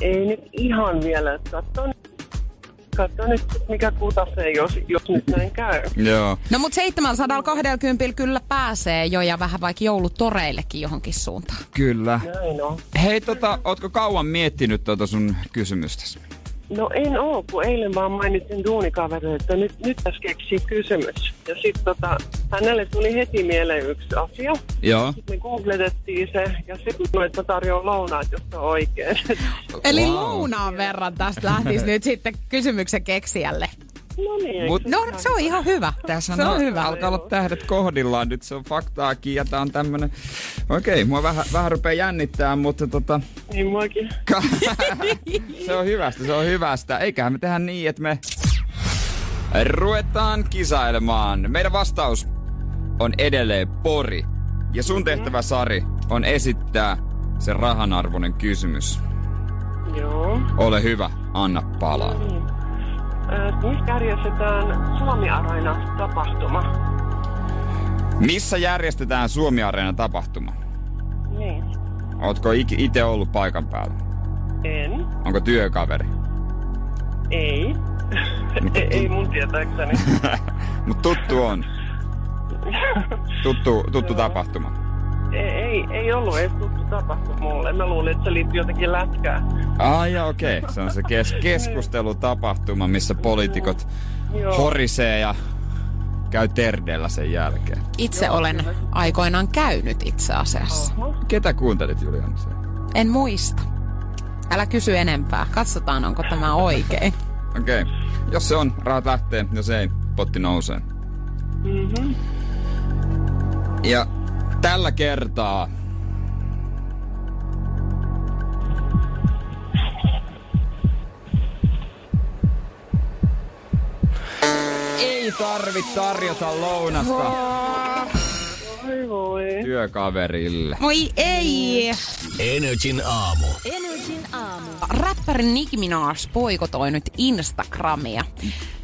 Ei nyt ihan vielä. että Katso, katso nyt, mikä kutasee, jos, jos nyt näin käy. Joo. No mut 720 kyllä pääsee jo ja vähän vaikka joulutoreillekin johonkin suuntaan. Kyllä. Näin on. Hei, tota, ootko kauan miettinyt tuota sun kysymystäsi? No en oo, kun eilen vaan mainitsin duunikaverille, että nyt, nyt tässä keksii kysymys. Ja sitten tota, hänelle tuli heti mieleen yksi asia. Joo. Sitten me googletettiin se ja sitten mä että mä tarjoan lounaat, jos se on oikein. Eli Wow. lounaan verran tästä lähtisi nyt sitten kysymyksen keksijälle. No niin, Mut- No se on ihan hyvä. Tässä se on hyvä. alkaa olla tähdet kohdillaan. Nyt se on faktaakin ja tää on tämmönen... Okei, mua vähän, vähän rupeaa jännittää, mutta tota... Niin muakin. Se on hyvästä, se on hyvästä. Eiköhän me tehdä niin, että me ruvetaan kisailemaan. Meidän vastaus on edelleen Pori. Ja sun tehtävä, Sari, on esittää se rahanarvoinen kysymys. Joo. Ole hyvä, anna palaa. Niin. Missä järjestetään Suomi Arena tapahtuma? Missä järjestetään Suomi Areena tapahtuma? Niin. Ootko itse ollut paikan päällä? En. Onko työkaveri? Ei. ei, ei mun tietääkseni. Mut tuttu on. Tuttu, tuttu tapahtuma. Ei, ei, ei ollut edes tuttu tapahtuma mulle. Mä luulin, että se liittyy jotenkin lätkään. Ai ja okei, okay. se on se kes- keskustelutapahtuma, missä poliitikot Joo. horisee ja käy terdeellä sen jälkeen. Itse olen aikoinaan käynyt itse asiassa. Ketä kuuntelit Juliana? En muista. Älä kysy enempää. Katsotaan, onko tämä oikein. Okei, okay. jos se on, rahat lähtee, jos ei, potti nousee. Mm-hmm. Ja tällä kertaa. Ei tarvi tarjota lounasta Voi voi. työkaverille. Moi ei! Energin aamu. Räppäri Nicki Minaj poikotoi nyt Instagramia.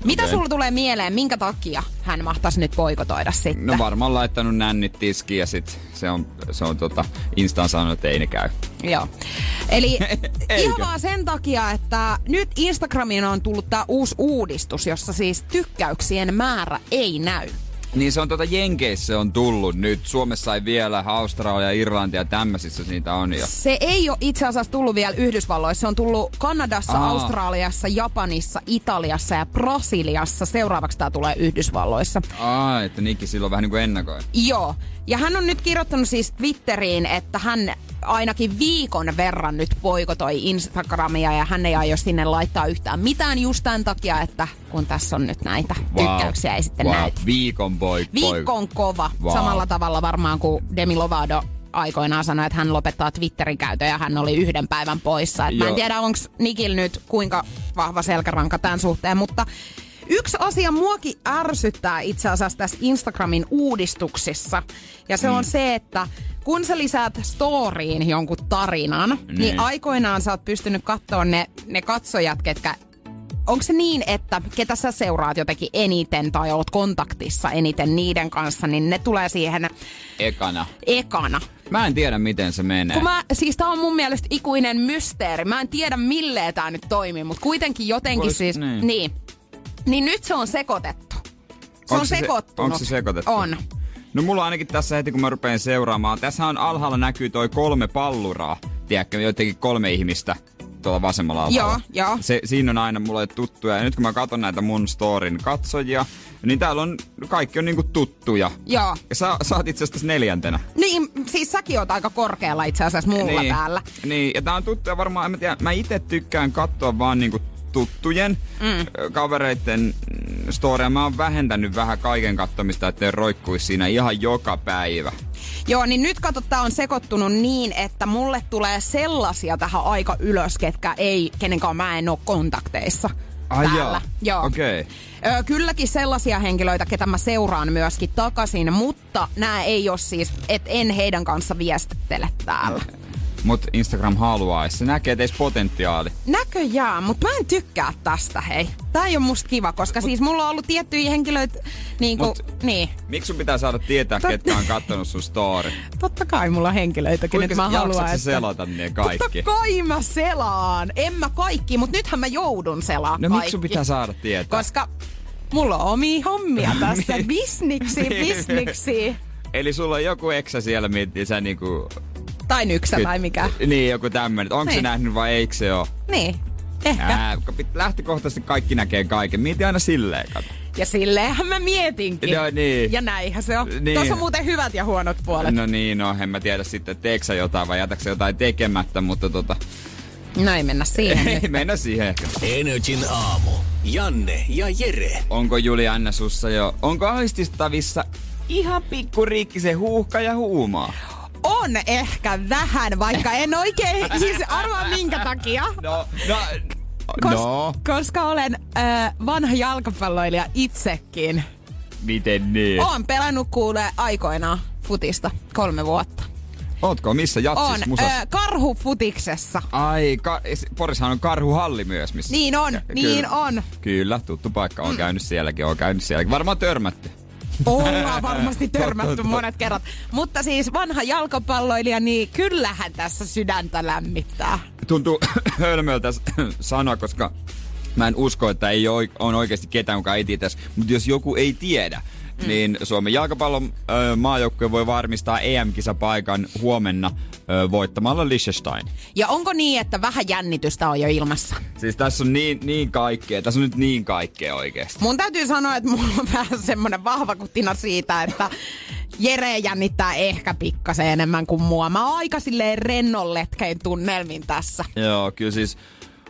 Mitä Okei. sulla tulee mieleen, minkä takia hän mahtaisi nyt poikotoida sitten? No varmaan laittanut nännit tiskiin ja sit se on, se on tota, Instaan sanonut, että ei ne käy. Joo. Eli ihan vaan sen takia, että nyt Instagramiin on tullut tämä uusi uudistus, jossa siis tykkäyksien määrä ei näy. Niin se on tota Jenkeissä on tullut nyt. Suomessa ei vielä, Australia, Irlanti ja tämmöisissä niitä on jo. Se ei ole itse asiassa tullut vielä Yhdysvalloissa. Se on tullut Kanadassa, Aa. Australiassa, Japanissa, Italiassa ja Brasiliassa. Seuraavaksi tämä tulee Yhdysvalloissa. Ai, että Nikki silloin vähän niin kuin ennakoi. Joo. Ja hän on nyt kirjoittanut siis Twitteriin, että hän ainakin viikon verran nyt poikotoi Instagramia ja hän ei aio sinne laittaa yhtään mitään just tämän takia, että kun tässä on nyt näitä tykkäyksiä ei sitten wow. näy. Viikon boy. Viikko on kova. Wow. Samalla tavalla varmaan kuin Demi Lovato aikoinaan sanoi, että hän lopettaa Twitterin käytön ja hän oli yhden päivän poissa. Et mä en tiedä, onko Nikil nyt kuinka vahva selkäranka tämän suhteen, mutta Yksi asia muakin ärsyttää itse asiassa tässä Instagramin uudistuksissa. Ja se mm. on se, että kun sä lisäät storyin jonkun tarinan, niin, niin Niin. aikoinaan sä oot pystynyt katsoa ne, ne katsojat, ketkä onko se niin, että ketä sä seuraat jotenkin eniten tai oot kontaktissa eniten niiden kanssa, niin ne tulee siihen Ekana. ekana. Mä en tiedä, miten se menee. Kun mä, siis tää on mun mielestä ikuinen mysteeri. Mä en tiedä milleen tää nyt toimii, mutta kuitenkin jotenkin Vois- siis... niin. Niin. Niin. nyt se on sekoitettu. Se Onko on se se- sekoittunut. onko se sekoitettu? On. No mulla on ainakin tässä heti, kun mä rupean seuraamaan. Tässä on alhaalla näkyy toi kolme palluraa. Tiedätkö, jotenkin kolme ihmistä tuolla vasemmalla alhaalla. Joo, joo. Se, siinä on aina mulle tuttuja. Ja nyt kun mä katson näitä mun storin katsojia, niin täällä on, kaikki on niinku tuttuja. Joo. Ja sä, sä oot itse asiassa neljäntenä. Niin, siis säkin oot aika korkealla itse asiassa mulla niin, täällä. Niin, ja tää on tuttuja varmaan, en mä tiedä, mä itse tykkään katsoa vaan niinku tuttujen mm. kavereiden mm, storia. Mä oon vähentänyt vähän kaiken kattomista, ettei roikkuisi siinä ihan joka päivä. Joo, niin nyt kato, tää on sekoittunut niin, että mulle tulee sellaisia tähän aika ylös, ketkä ei, kenenkaan mä en oo kontakteissa. Ai täällä. Joo. Okei. Ö, kylläkin sellaisia henkilöitä, ketä mä seuraan myöskin takaisin, mutta nämä ei ole siis, että en heidän kanssa viestittele täällä. Mut Instagram haluaa, se näkee teissä potentiaali. Näköjään, mutta mä en tykkää tästä, hei. Tää ei ole musta kiva, koska siis mulla on ollut tiettyjä henkilöitä, niinku, Mut- niin. Miksi sun pitää saada tietää, Tot- ketkä on kattonut sun story? Totta kai mulla on henkilöitä, kenet Kuinka mä haluan, sä selata ne kaikki? Totta kai mä selaan. En mä kaikki, mutta nythän mä joudun selaa No kaikki. miksi sun pitää saada tietää? Koska mulla on omia hommia tässä. Niin. Bisniksi, bisniksi. Eli sulla on joku eksä siellä, mitä sä niinku... Tai nyksä tai mikä. Niin, joku tämmönen. Onko se Niin. nähnyt vai eikö se oo? Niin, ehkä. Ää, pit- lähtökohtaisesti kaikki näkee kaiken. Mieti aina silleen, kato. Ja silleenhän mä mietinkin. No niin. Ja näinhän se on. Niin. Tuossa on muuten hyvät ja huonot puolet. No niin, no en mä tiedä sitten, teekö sä jotain vai jätätkö sä jotain tekemättä, mutta tota... No ei mennä siihen Ei nyt. mennä siihen ehkä. Energin aamu. Janne ja Jere. Onko Julianna sussa jo, onko aististavissa ihan pikkuriikki se huuhka ja huumaa? On ehkä vähän, vaikka en oikein, siis arvaa minkä takia. No, no, Kos, no. Koska olen äh, vanha jalkapalloilija itsekin. Miten niin? Oon pelannut kuule aikoinaan futista kolme vuotta. Ootko missä jatsis On musas? äh, karhufutiksessa. Ai, ka- Porissahan on karhuhalli myös, missä... Niin on, niin on. Kyllä, tuttu paikka. On käynyt sielläkin, on käynyt sielläkin. Varmaan törmätty. Ollaan varmasti törmätty monet kerrat. Mutta siis vanha jalkapalloilija, niin kyllähän tässä sydäntä lämmittää. Tuntuu hölmöltä s- sanoa, koska mä en usko, että ei ole, on oikeasti ketään, kuka ei tiedä. Mutta jos joku ei tiedä, mm. niin Suomen jalkapallon maajoukkue voi varmistaa EM-kisapaikan huomenna voittamalla Liechtenstein. Ja onko niin, että vähän jännitystä on jo ilmassa? Siis tässä on niin, niin kaikkea, tässä on nyt niin kaikkea oikeasti. Mun täytyy sanoa, että mulla on vähän semmonen vahva kutina siitä, että Jere jännittää ehkä pikkasen enemmän kuin mua. Mä oon aika silleen rennon letkein tunnelmin tässä. Joo, kyllä siis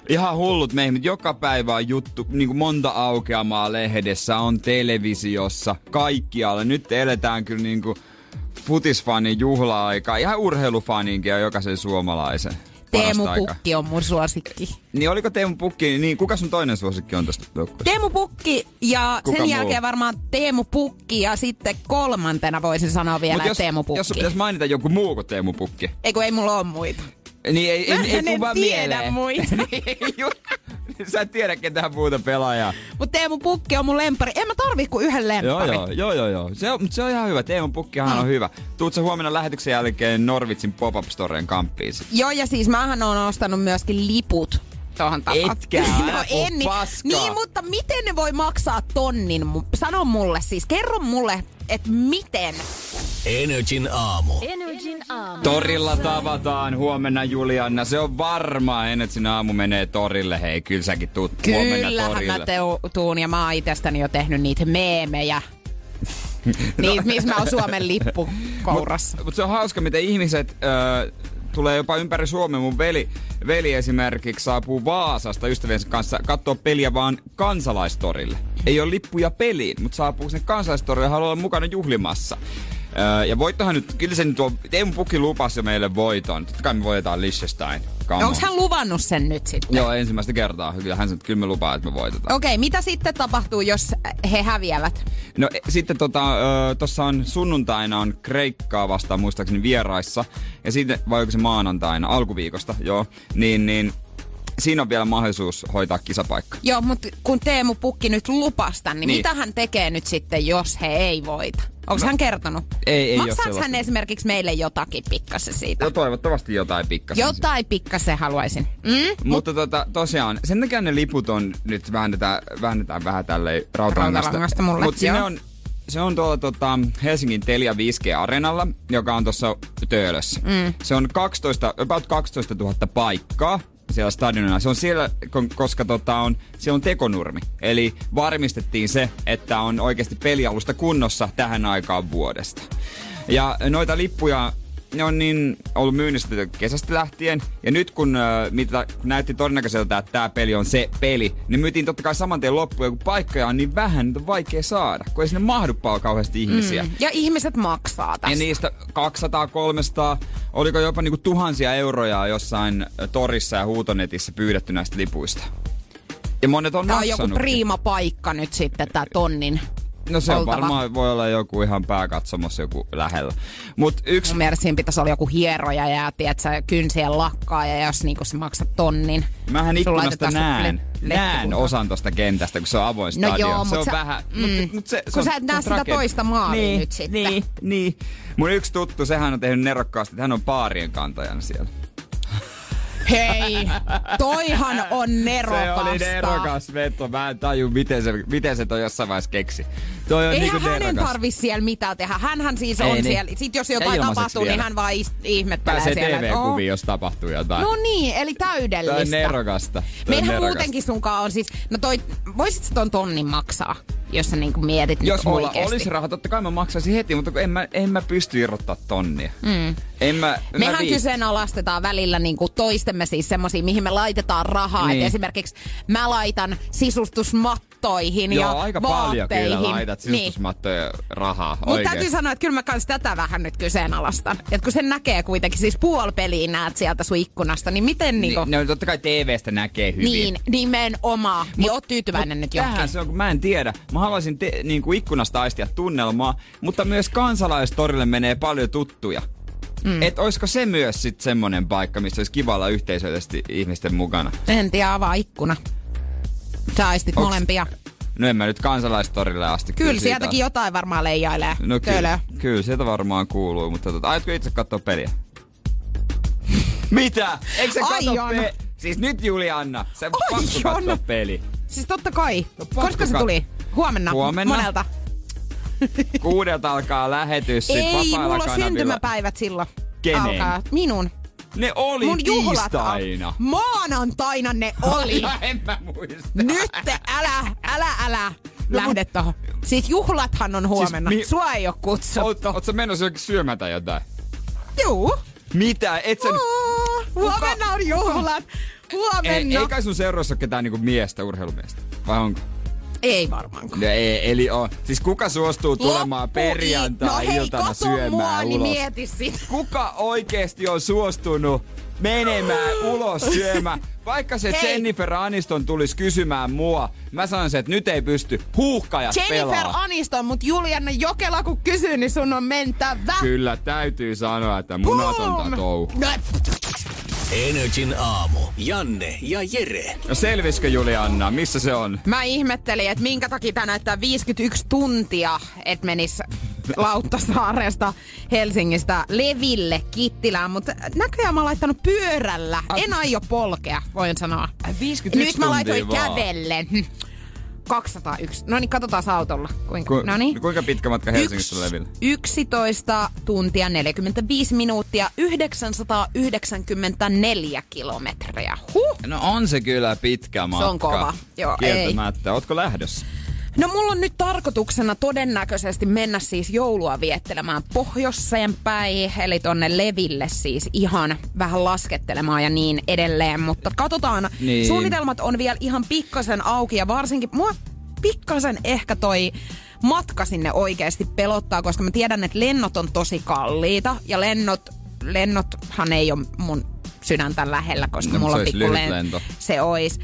ihan hullut meihin. Joka päivä on juttu, niin kuin monta aukeamaa lehdessä, on televisiossa, kaikkialla. Nyt eletään kyllä niin kuin futisfanin juhla-aikaa. Ihan urheilufaninkin ja jokaisen suomalaisen. Teemu. Pukki on mun suosikki. Niin oliko Teemu Pukki, niin kuka sun toinen suosikki on tästä joukkueesta? Teemu Pukki ja Kuka sen muu? jälkeen varmaan Teemu Pukki ja sitten kolmantena voisin sanoa vielä jos, Teemu Pukki. jos sun pitäisi mainita joku muu kuin Teemu Pukki. Ei kun ei mulla ole muita. Niin ei, ei, Mä ei, en tuu vaan tiedä mieleen. muita. Niin, Sä et tiedä ketään muuta pelaajaa. Mutta Teemu Pukki on mun lempari. En mä tarvi kuin yhden Joo, lempari. joo, joo, joo, joo. Se on, mut se on ihan hyvä. Teemun pukkihan Mm. on hyvä. Tuut sä huomenna lähetyksen jälkeen Norvitsin pop-up storeen kamppiin sit? Joo, ja siis mähän on ostanut myöskin liput tuohon tapaan. Etkä, älä puhu niin, niin, mutta miten ne voi maksaa tonnin? Sano mulle siis, kerro mulle, että miten. Energin aamu. Energin aamu. Torilla tavataan huomenna Julianna. Se on varmaa, Enetsin aamu menee torille. Hei, kyllä säkin tuut huomenna Kyllähän torille. mä teu, tuun ja mä oon itsestäni jo tehnyt niitä meemejä. Niitä, missä mä oon Suomen lippu kourassa. Mutta se on hauska, miten ihmiset ö, tulee jopa ympäri Suomen. Mun veli, veli esimerkiksi saapuu Vaasasta ystäviensä kanssa katsoa peliä vaan kansalaistorille. Ei ole lippuja peliin, mutta saapuu sinne kansalaistorille ja haluaa olla mukana juhlimassa. Öö, ja voittohan nyt, kyllä se nyt on, Teemu Pukki lupasi jo meille voiton. Totta kai me voitetaan Liechtenstein. Come Onko on. hän luvannut sen nyt sitten? Joo, ensimmäistä kertaa. Kyllä hän sanoi, että kyllä me lupaa, että me voitetaan. Okei, mitä sitten tapahtuu, jos he häviävät? No e, sitten tota, on sunnuntaina on Kreikkaa vastaan muistaakseni vieraissa. Ja sitten, vai onko se maanantaina, alkuviikosta, joo. Niin, niin siinä on vielä mahdollisuus hoitaa kisapaikka. Joo, mutta kun Teemu Pukki nyt lupasta, niin, Niin. mitä hän tekee nyt sitten, jos he ei voita? Onko No, hän kertonut? ei- ei Maksaako hän esimerkiksi meille jotakin pikkasen siitä? No toivottavasti jotain pikkasen. Jotain pikkasen haluaisin. Mm? Mutta tota, tosiaan, sen takia ne liput on nyt väännetään, väännetään vähän tälleen rautalangasta. Rautalangasta mulle, joo. on, se on tuolla tota, Helsingin Telia 5G-areenalla, joka on tuossa Töölössä. Mm. Se on 12, about 12 000 paikkaa siellä stadionilla. Se on siellä, ko- koska tota on, siellä on tekonurmi. Eli varmistettiin se, että on oikeasti pelialusta kunnossa tähän aikaan vuodesta. Ja noita lippuja ne on niin ollut myynnissä kesästä lähtien. Ja nyt kun, äh, mitä, kun näytti todennäköiseltä, että tämä peli on se peli, niin myytiin totta kai saman tien loppuun. Ja kun paikkoja on niin vähän, niitä on vaikea saada. Kun ei sinne mahdu kauheasti ihmisiä. Mm. Ja ihmiset maksaa tästä. Ja niistä 200, 300, oliko jopa niinku tuhansia euroja jossain äh, torissa ja huutonetissä pyydetty näistä lipuista. Ja monet on Tämä on joku priima paikka nyt sitten, tämä tonnin. No se on oltava. varmaan, voi olla joku ihan pääkatsomossa joku lähellä. Mut yksi Mun mielestä siinä pitäisi olla joku hieroja ja tiedätkö, kynsien lakkaa ja jos niinku sä maksat tonnin. Mähän ikkunasta se näen, le- näen osan tosta kentästä, kun se on avoin No stadion. joo, se on sä- vähän, mm. mut, mut se, se Kun on, sä et näe se on sitä toista maalia niin, nyt sitten. Niin, niin. Mun yksi tuttu, sehän on tehnyt nerokkaasti, että hän on paarien kantajana siellä. Hei, toihan on nerokasta. Se oli nerokas veto. Mä en taju, miten se, miten se toi jossain vaiheessa keksi. Toi on Eihän niinku hänen tarvi siellä mitään tehdä. Hänhän siis Ei on niin. siellä. Sitten jos jotain tapahtuu, vielä. niin hän vaan ihmettelee Pääsee siellä. että, TV-kuviin, jos tapahtuu jotain. No niin, eli Toi on täydellistä. nerokasta. Toi Meillähän nerokasta. muutenkin sunkaan on siis, no toi, voisit ton tonnin maksaa, jos sä niinku mietit Jos mulla oikeesti. olisi rahaa, totta kai mä maksaisin heti, mutta en mä, en mä pysty irrottaa tonnia. Mm. En mä, mä Mehän viit- kyseenalaistetaan välillä niinku toistemme siis semmosia, mihin me laitetaan rahaa. Niin. Et esimerkiksi mä laitan sisustusmattoihin ja Joo, aika paljon vaatteihin. kyllä laitat Niin. sisustusmattoja rahaa. Mutta täytyy sanoa, että kyllä mä kans tätä vähän nyt kyseenalaistan. Et kun sen näkee kuitenkin, siis puoli peliä näet sieltä sun ikkunasta, niin miten niinku... Niin, no totta kai TVstä näkee hyvin. Niin, nimenomaan. Niin oot tyytyväinen nyt johonkin. se on, kun mä en tiedä. Mä haluaisin te, niin kuin ikkunasta aistia tunnelmaa, mutta myös kansalaistorille menee paljon tuttuja. Mm. Et olisiko se myös sit semmonen paikka, missä olisi kiva olla yhteisöllisesti ihmisten mukana? En tiedä, avaa ikkuna. Sä aistit Onks- molempia. No en mä nyt kansalaistorille asti. Kyllä, siitä sieltäkin jotain varmaan leijailee. No kyllä, kyllä, sieltä varmaan kuuluu, mutta tota, aiotko itse katsoa peliä? Mitä? Eikö sä katso pe- Siis nyt Julianna, sä pakko katsoa peli. Siis totta kai. No Koska se tuli? Huomenna. Huomenna. Monelta. Kuudelta alkaa lähetys, sit Ei, mulla on syntymäpäivät silloin. Kenen? Alkaa. Minun. Ne oli Mun juhlat tiistaina. Maanantaina ne oli. Ja en mä muista. Nyt älä, älä, älä lähde tohon. Siis juhlathan on huomenna. mi- Siis Sua ei oo kutsuttu. Oot, oot sä menossa syömään tai jotain? Juu. Mitä? Et sä... Oo, Huomenna on juhlat. Ei, Huomenna. ei kai sun seurassa ole ketään niinku miestä, urheilumiestä? Vai onko? Ei varmaankaan. No ei, eli on. Siis kuka suostuu tulemaan No perjantai-iltana kato syömään mua, ulos? niin mieti sit. Kuka oikeesti on suostunut menemään ulos syömään? Vaikka se Hei. Jennifer Aniston tulisi kysymään mua, mä sanon se, että nyt ei pysty. Huuhkajat Jennifer pelaa. Aniston, mut Julianna Jokela kun kysyy, niin sun on mentävä. Kyllä täytyy sanoa, että munatonta touhu. No, Energin aamu. Janne ja Jere. No selviskö Julianna, missä se on? Mä ihmettelin, että minkä takia tää näyttää 51 tuntia, että menis Lauttasaaresta Helsingistä Leville Kittilään, mutta näköjään mä oon laittanut pyörällä. En aio polkea, voin sanoa. 51 Nyt mä laitoin vaan. kävellen. Hm. 201. No niin, katsotaan autolla. Kuinka, Ku, no niin. Kuinka pitkä matka Helsingistä Leville? 11 tuntia 45 minuuttia 994 kilometriä. Huh. No on se kyllä pitkä matka. on kova. Joo, Kieltämättä. Ootko lähdössä? No mulla on nyt tarkoituksena todennäköisesti mennä siis joulua viettelemään pohjoiseen päin, eli tonne Leville siis ihan vähän laskettelemaan ja niin edelleen. Mutta katsotaan, Niin. suunnitelmat on vielä ihan pikkasen auki ja varsinkin mua pikkasen ehkä toi matka sinne oikeasti pelottaa, koska mä tiedän, että lennot on tosi kalliita ja lennot, lennothan ei ole mun sydäntä lähellä, koska No, mulla se on pikku lento. Se ois.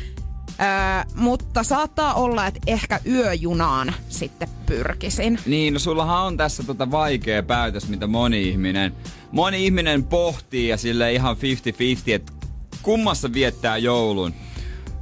Öö, mutta saattaa olla, että ehkä yöjunaan sitten pyrkisin. Niin, no sullahan on tässä tota vaikea päätös, mitä moni ihminen, moni ihminen pohtii ja sille ihan 50-50, että kummassa viettää joulun.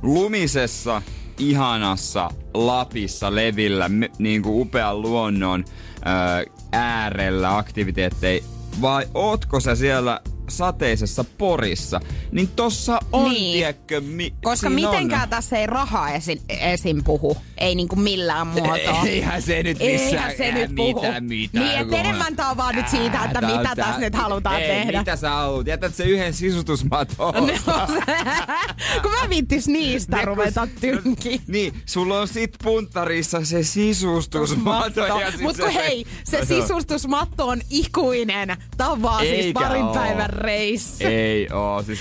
Lumisessa, ihanassa Lapissa, Levillä, niin kuin upean luonnon ää, äärellä aktiviteetteja, vai ootko sä siellä sateisessa Porissa, niin tossa on, Niin. tiedätkö, mi- Koska mitenkään on. tässä ei raha esim, esim puhu. Ei niinku millään muotoa. Eihän se nyt missään Eihän se nyt puhu. mitä, mitä, Niin, että enemmän tää on vaan nyt siitä, että Tää mitä tää- tässä nyt halutaan Ei, tehdä. mitä sä haluat? Jätät se yhden sisustusmaton. No, kun mä vittis niistä ruveta tynkiin. Niin, sulla on sit punttarissa se sisustusmato. sit Mut kun hei, se sisustusmatto on ikuinen. Tää on vaan siis Eikä parin oo. päivän reissu. Ei oo, siis...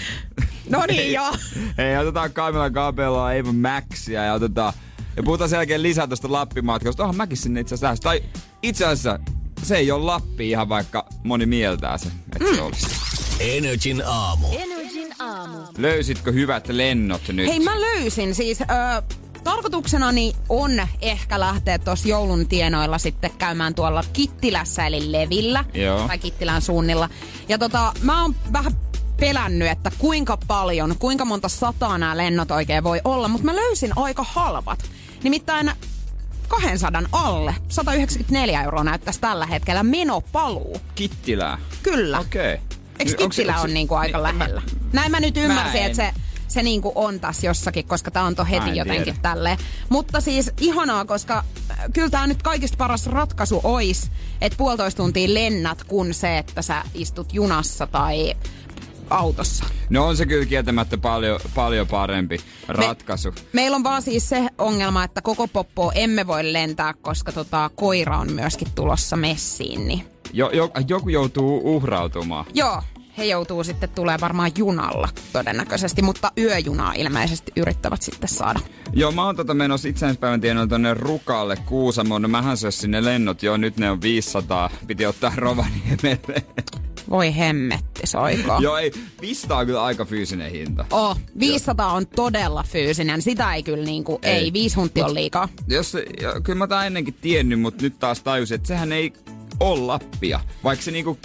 No niin joo. Hei, otetaan Kamila Kabelaa, Eeva Maxia ja otetaan... Ja puhutaan sen jälkeen lisää tuosta Lappimatkasta. Onhan mäkin sinne itse asiassa. Tai itse asiassa se ei ole Lappi ihan vaikka moni mieltää se, että Mm. se olisi. Energin aamu. Löysitkö hyvät lennot nyt? Hei mä löysin siis... Ö, Tarkoituksenani on ehkä lähteä tuossa joulun tienoilla sitten käymään tuolla Kittilässä eli Levillä. Joo. Tai Kittilän suunnilla. Ja tota, mä oon vähän pelännyt, että kuinka paljon, kuinka monta sataa nämä lennot oikein voi olla, mutta mä löysin aika halvat. Nimittäin 200 alle, 194 euroa näyttäisi tällä hetkellä menopaluu. Kittilää. Kyllä. Okei. Okay. Eikö Kittilä on niinku aika lähellä? Näin mä nyt ymmärsin, en- että se, se niinku on tässä jossakin, koska tää on to Mä heti en jotenkin tiedä. tälleen. Mutta siis ihanaa, koska äh, kyllä tää nyt kaikista paras ratkaisu ois, että puolitoista tuntia lennät, kun se, että sä istut junassa tai autossa. No on se kyllä kieltämättä paljon, paljon parempi ratkaisu. Me, meillä on vaan siis se ongelma, että koko poppoa emme voi lentää, koska tota, koira on myöskin tulossa messiin. Niin. Jo, jo, joku joutuu uhrautumaan. Joo, he joutuu sitten tulee varmaan junalla todennäköisesti, mutta yöjunaa ilmeisesti yrittävät sitten saada. Joo, mä oon tota menossa itsenäispäivän tienoilla tonne Rukalle Kuusamoon. No mähän sös sinne lennot, joo nyt ne on 500. Piti ottaa Rovaniemelle. Voi hemmetti, soiko. joo ei, 500 on kyllä aika fyysinen hinta. Oh, 500 on todella fyysinen. Sitä ei kyllä niinku, ei, Ei. viisi hunttia on liikaa. Jos, ja, kyllä mä tää ennenkin tiennyt, mutta nyt taas tajusin, että sehän ei ole Lappia. Vaikka se niinku,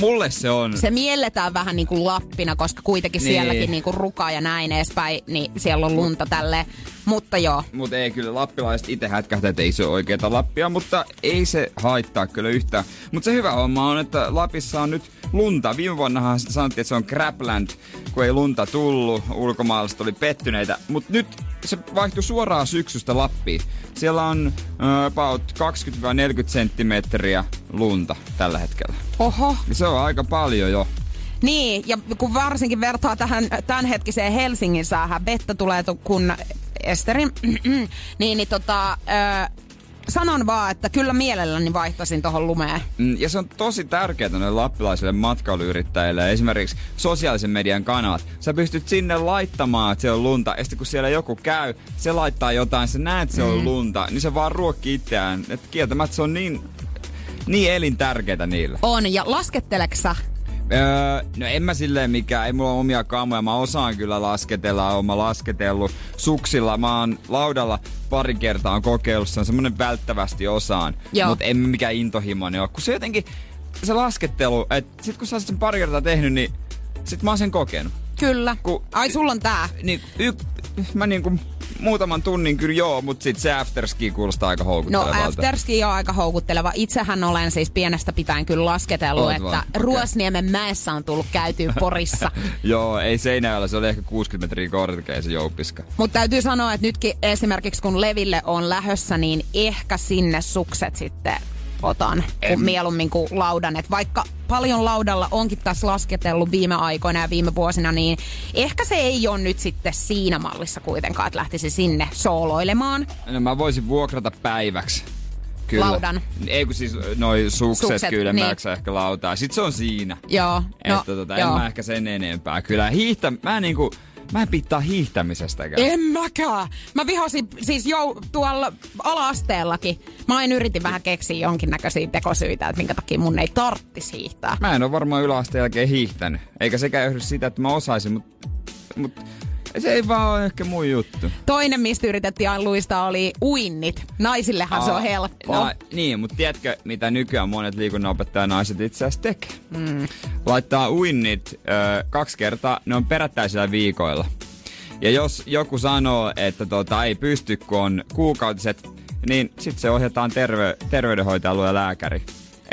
mulle se on. Se mielletään vähän niinku Lappina, koska kuitenkin Niin. sielläkin niinku rukaa ja näin edespäin, niin siellä on lunta tälleen. Mutta joo, Mutta ei kyllä lappilaiset itse hätkähtää, että ei se ole oikeeta Lappia, mutta ei se haittaa kyllä yhtään. Mutta se hyvä homma on, että Lapissa on nyt lunta. Viime vuonnahan sitä sanottiin, että se on Crapland, kun ei lunta tullut. Ulkomaalaiset oli pettyneitä. Mutta nyt se vaihtui suoraan syksystä Lappiin. Siellä on uh, about 20-40 senttimetriä lunta tällä hetkellä. oho. Ja se on aika paljon jo. Niin, ja kun varsinkin vertaa tähän tämänhetkiseen Helsingin säähän, vettä tulee tu- kun Esterin, niin, niin tota, ö, sanon vaan, että kyllä mielelläni vaihtaisin tuohon lumeen. Mm, Ja se on tosi tärkeää noille lappilaisille matkailuyrittäjille. Esimerkiksi sosiaalisen median kanavat. Sä pystyt sinne laittamaan, että se on lunta. Ja sitten kun siellä joku käy, se laittaa jotain, sä näet, että se on lunta. Niin se vaan ruokkii itseään. Että kieltämättä se on niin, niin elintärkeää niille. On, ja lasketteleksä? Öö, no en mä silleen mikään, ei mulla ole omia kamoja, mä osaan kyllä lasketella, oon mä lasketellut suksilla, mä oon laudalla pari kertaa on kokeillut, se on semmonen välttävästi osaan, mutta en mä mikään intohimoinen ole, kun se jotenkin, se laskettelu, että sit kun sä oot sen pari kertaa tehnyt, niin sit mä oon sen kokenut. Kyllä. Ku- Ai, sulla on tää. Niin y, mä niinku muutaman tunnin kyllä joo, mutta sit se afterski kuulostaa aika No houkuttelevalta. afterski on aika houkutteleva. Itsehän olen siis pienestä pitäen kyllä lasketellut, Oot että vaan, okei. Ruosniemen mäessä on tullut käytyä Porissa. joo, ei Seinäjoella, se oli ehkä 60 metriä korkea se jouppiska. Mutta täytyy sanoa, että nytkin esimerkiksi kun Leville on lähössä, niin ehkä sinne sukset sitten otan kun mieluummin kuin laudan. Et vaikka paljon laudalla onkin tässä lasketellut viime aikoina ja viime vuosina, niin ehkä se ei ole nyt sitten siinä mallissa kuitenkaan, että lähtisi sinne sooloilemaan. No mä voisin vuokrata päiväksi. Kyllä. Laudan. Ei kun siis noi sukset, Sukset, kylmääksi ehkä lautaa. Sitten se on siinä. Joo, no, että tota, en joo. mä ehkä sen enempää. Kyllä hiihtä, mä niinku, Mä en pitää hiihtämisestäkään. En mäkään. Mä vihasin siis jo tuolla ala-asteellakin. Mä aina yritin vähän keksiä jonkinnäköisiä tekosyitä, että minkä takia mun ei tarttis hiihtää. Mä en ole varmaan yläasteen jälkeen hiihtänyt. Eikä sekään johdu sitä, että mä osaisin, mutta mut, se ei vaan ole ehkä mun juttu. Toinen, mistä yritettiin aina luistaa, oli uinnit. Naisillehan Aa, se on helppo. No, niin, mutta tiedätkö, mitä nykyään monet liikunnanopettajanaiset itse asiassa tekee? Mm. Laittaa uinnit ö, kaksi kertaa, ne on perättäisillä viikoilla. Ja jos joku sanoo, että tota, ei pysty, kun on kuukautiset, niin sitten se ohjataan terve, terveydenhoitajalle ja lääkäri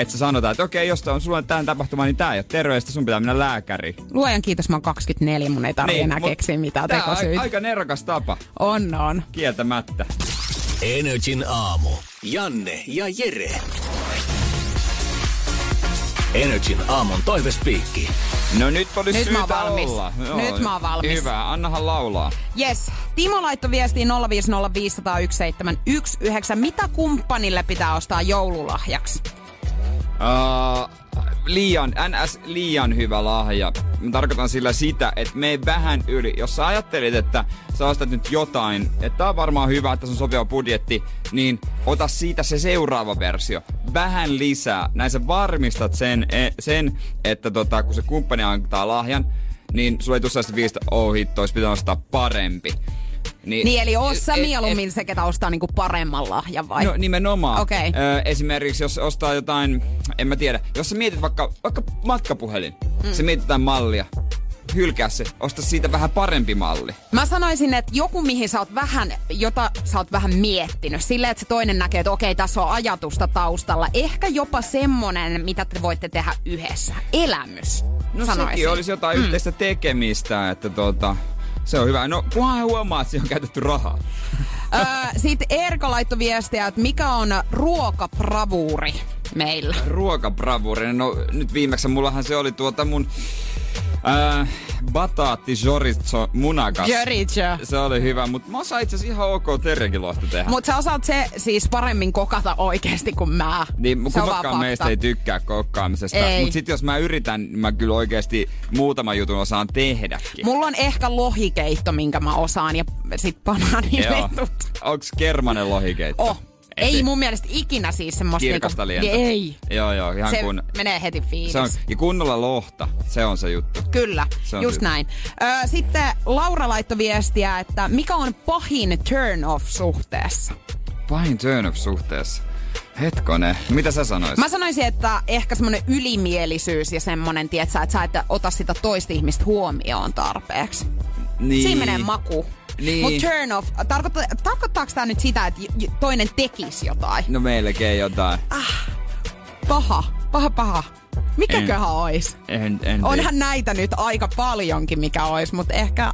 että sä sanotaan, että okei, jos on sulla tämän tapahtuma, niin tää ei ole terveistä, sun pitää mennä lääkäri. Luojan kiitos, mä oon 24, mun ei tarvi niin, enää keksiä mitään tekosyitä. A- aika nerokas tapa. On, on. Kieltämättä. Energin aamu. Janne ja Jere. Energin aamun toivespiikki. No nyt olisi nyt syytä mä valmis. olla. Joo, nyt mä oon valmis. Hyvä, annahan laulaa. Yes. Timo laittoi viestiin 050501719. Mitä kumppanille pitää ostaa joululahjaksi? Uh, liian, ns. liian hyvä lahja. Mä tarkoitan sillä sitä, että me vähän yli. Jos sä ajattelit, että sä ostat nyt jotain, että on varmaan hyvä, että se on sopiva budjetti, niin ota siitä se seuraava versio. Vähän lisää. Näin sä varmistat sen, e, sen että tota, kun se kumppani antaa lahjan, niin sulle ei tule sellaista viistä, oh hitto, olisi pitänyt ostaa parempi. Niin, niin eli oot sä mieluummin et, se, ketä ostaa niinku paremman lahjan vai? No nimenomaan. Okay. Ö, esimerkiksi jos ostaa jotain, en mä tiedä, jos sä mietit vaikka, vaikka matkapuhelin, mm. sä mietit jotain mallia, hylkää se, osta siitä vähän parempi malli. Mä sanoisin, että joku mihin sä oot vähän, jota sä oot vähän miettinyt, silleen, että se toinen näkee, että okei, tässä on ajatusta taustalla. Ehkä jopa semmonen, mitä te voitte tehdä yhdessä. Elämys, No sanoisin. sekin olisi jotain mm. yhteistä tekemistä, että tota, se on hyvä. No, kunhan huomaa, että siihen on käytetty rahaa. öö, Sitten Erko laittoi viestiä, että mikä on ruokapravuuri meillä? Ruokabravuuri? No nyt viimeksi mullahan se oli tuota mun Äh, bataatti chorizo munakas. Chorizo. Se oli hyvä, mutta mä osaan itse asiassa ihan ok lohta tehdä. Mutta sä osaat se siis paremmin kokata oikeasti kuin mä. Niin, kumpaakaan meistä ei tykkää kokkaamisesta. Mutta sitten jos mä yritän, niin mä kyllä oikeasti muutama jutun osaan tehdäkin. Mulla on ehkä lohikeitto, minkä mä osaan, ja sit banaaniletut. Onks kermanen lohikeitto? Oh. Ei mun mielestä ikinä siis semmoista... Kirkasta niinku, Ei. Joo, joo, ihan se kun... menee heti fiilis. Se on, ja kunnolla lohta, se on se juttu. Kyllä, just hyvä. näin. Ö, sitten Laura laittoi viestiä, että mikä on pahin turn off suhteessa? Pahin turn off suhteessa? Hetkone, mitä sä sanoisit? Mä sanoisin, että ehkä semmonen ylimielisyys ja semmonen, tietsä, että sä et ota sitä toista ihmistä huomioon tarpeeksi. Niin. Siinä menee maku. Niin. Mutta turn off, tarkoittaa, tarkoittaako tämä nyt sitä, että toinen tekisi jotain? No melkein jotain. Ah, paha, paha, paha. Mikäköhän en, ois? En, en Onhan näitä nyt aika paljonkin, mikä ois, mutta ehkä...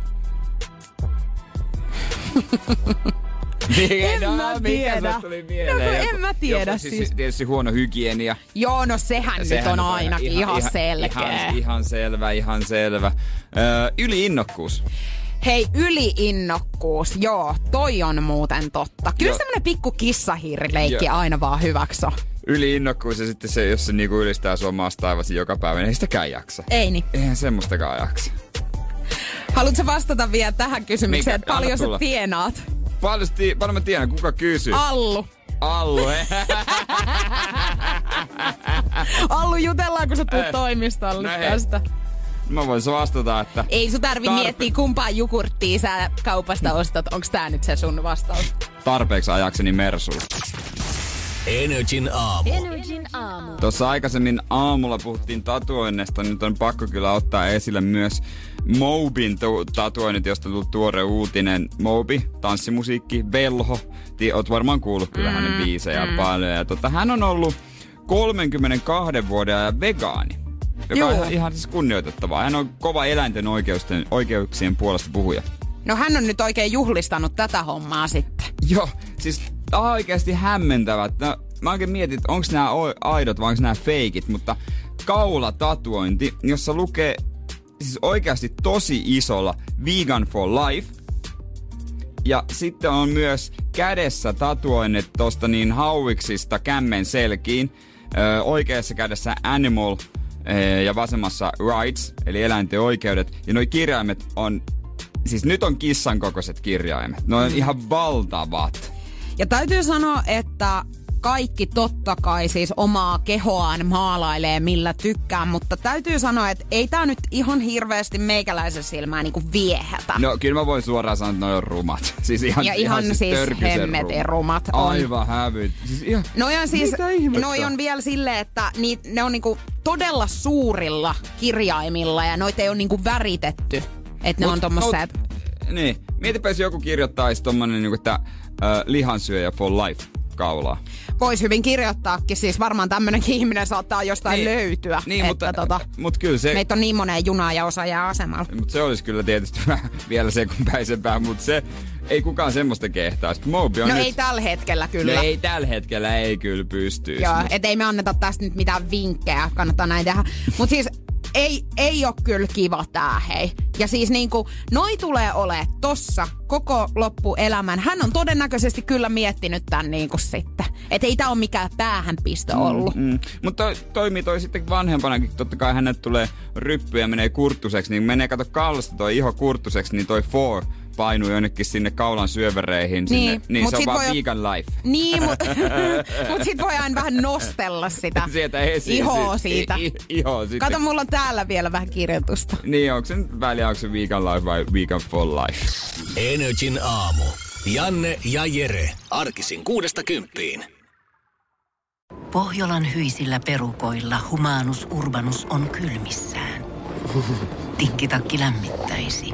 en no, mä tiedä. No, en mä tiedä. Joku, siis, siis. Tietysti huono hygienia. Joo, no sehän, sehän nyt on ainakin ihan, ihan, ihan selkeä. Ihan, ihan selvä, ihan selvä. Ö, yliinnokkuus. Hei, yliinnokkuus. Joo, toi on muuten totta. Kyllä Joo. semmonen pikku kissahiirileikki Joo. aina vaan hyväksy. Yliinnokkuus ja sitten se, jos se niinku ylistää sua maasta taivasi joka päivä, niin ei sitäkään jaksa. Ei niin. Eihän semmoistakaan jaksa. Haluatko vastata vielä tähän kysymykseen, että paljon sä tienaat? Paljon, paljon mä tiedän, kuka kysyy? Allu. Allu, Allu, jutellaan, kun sä tulet toimistolle no tästä. Hei. Mä voisin vastata, että... Ei sun tarvi tarpe- miettiä, kumpaa jogurttia sä kaupasta ostat. Onks tää nyt se sun vastaus? Tarpeeksi ajakseni Mersuun. Energin aamu. Energin aamu. Tuossa aikaisemmin aamulla puhuttiin tatuoinnista, nyt on pakko kyllä ottaa esille myös Mobin tu- tatuoinnit, josta tuli tuore uutinen. Mobi, tanssimusiikki, velho. Oot varmaan kuullut kyllä mm, hänen biisejä mm. paljon. Ja tota, hän on ollut 32 vuoden ajan vegaani joka Joo. on ihan, siis kunnioitettavaa. Hän on kova eläinten oikeuksien, oikeuksien puolesta puhuja. No hän on nyt oikein juhlistanut tätä hommaa sitten. Joo, siis oikeasti hämmentävät. No, mä oikein mietin, että onko nämä aidot vai onko nämä feikit, mutta kaula-tatuointi, jossa lukee siis oikeasti tosi isolla Vegan for Life. Ja sitten on myös kädessä tatuoinnit tosta niin hauiksista kämmen selkiin. Öö, oikeassa kädessä Animal ja vasemmassa rights, eli eläinten oikeudet. Ja nuo kirjaimet on siis nyt on kissan kokoiset kirjaimet. Ne on ihan valtavat. Ja täytyy sanoa, että kaikki totta kai siis omaa kehoaan maalailee millä tykkää, mutta täytyy sanoa, että ei tää nyt ihan hirveästi meikäläisen silmää niinku viehätä. No kyllä mä voin suoraan sanoa, että ne on rumat. Siis ihan, ja ihan, ihan siis, siis hemmetin rumat on. Aivan hävyt. Siis ihan, no on siis, noi on vielä silleen, että ni, ne on niinku todella suurilla kirjaimilla ja noita ei ole niinku väritetty. Että ne Mut, on tommoset... No, niin, mietipä jos joku kirjoittaisi tommonen niinku, että uh, lihansyöjä for life kaulaa. Voisi hyvin kirjoittaakin, siis varmaan tämmönenkin ihminen saattaa jostain niin, löytyä. Niin, että mutta, tota, mutta kyllä se... Meitä on niin moneen junaa ja osaaja asemalla. Mutta se olisi kyllä tietysti vielä sekunpäisempää, mutta se ei kukaan semmoista kehtaisi. Mobi on no nyt... ei tällä hetkellä kyllä. No ei tällä hetkellä ei kyllä pystyisi. Joo, mutta... et ei me anneta tästä nyt mitään vinkkejä, kannattaa näin tehdä. Mutta siis ei, ei ole kyllä kiva tää, hei. Ja siis niinku, noi tulee ole tossa koko loppuelämän. Hän on todennäköisesti kyllä miettinyt tän niinku sitten. Että ei tää ole mikään päähänpistö mm, ollut. Mm, mm. Mutta toi, toimii toi sitten vanhempanakin. Totta kai hänet tulee ryppy ja menee kurttuseksi. Niin menee kato kallasta toi iho kurttuseksi, niin toi four painuu jonnekin sinne kaulan syövereihin. Niin, sinne. niin se on vaan voi... vegan life. Niin, mutta mut sit voi aina vähän nostella sitä Sieltä esiin. Ihoa siitä. I, iho sitten. Kato, mulla on täällä vielä vähän kirjoitusta. Niin, onko se väliä, onko se vegan life vai vegan for life? Energin aamu. Janne ja Jere. Arkisin kuudesta kymppiin. Pohjolan hyisillä perukoilla humanus urbanus on kylmissään. Tikkitakki lämmittäisi.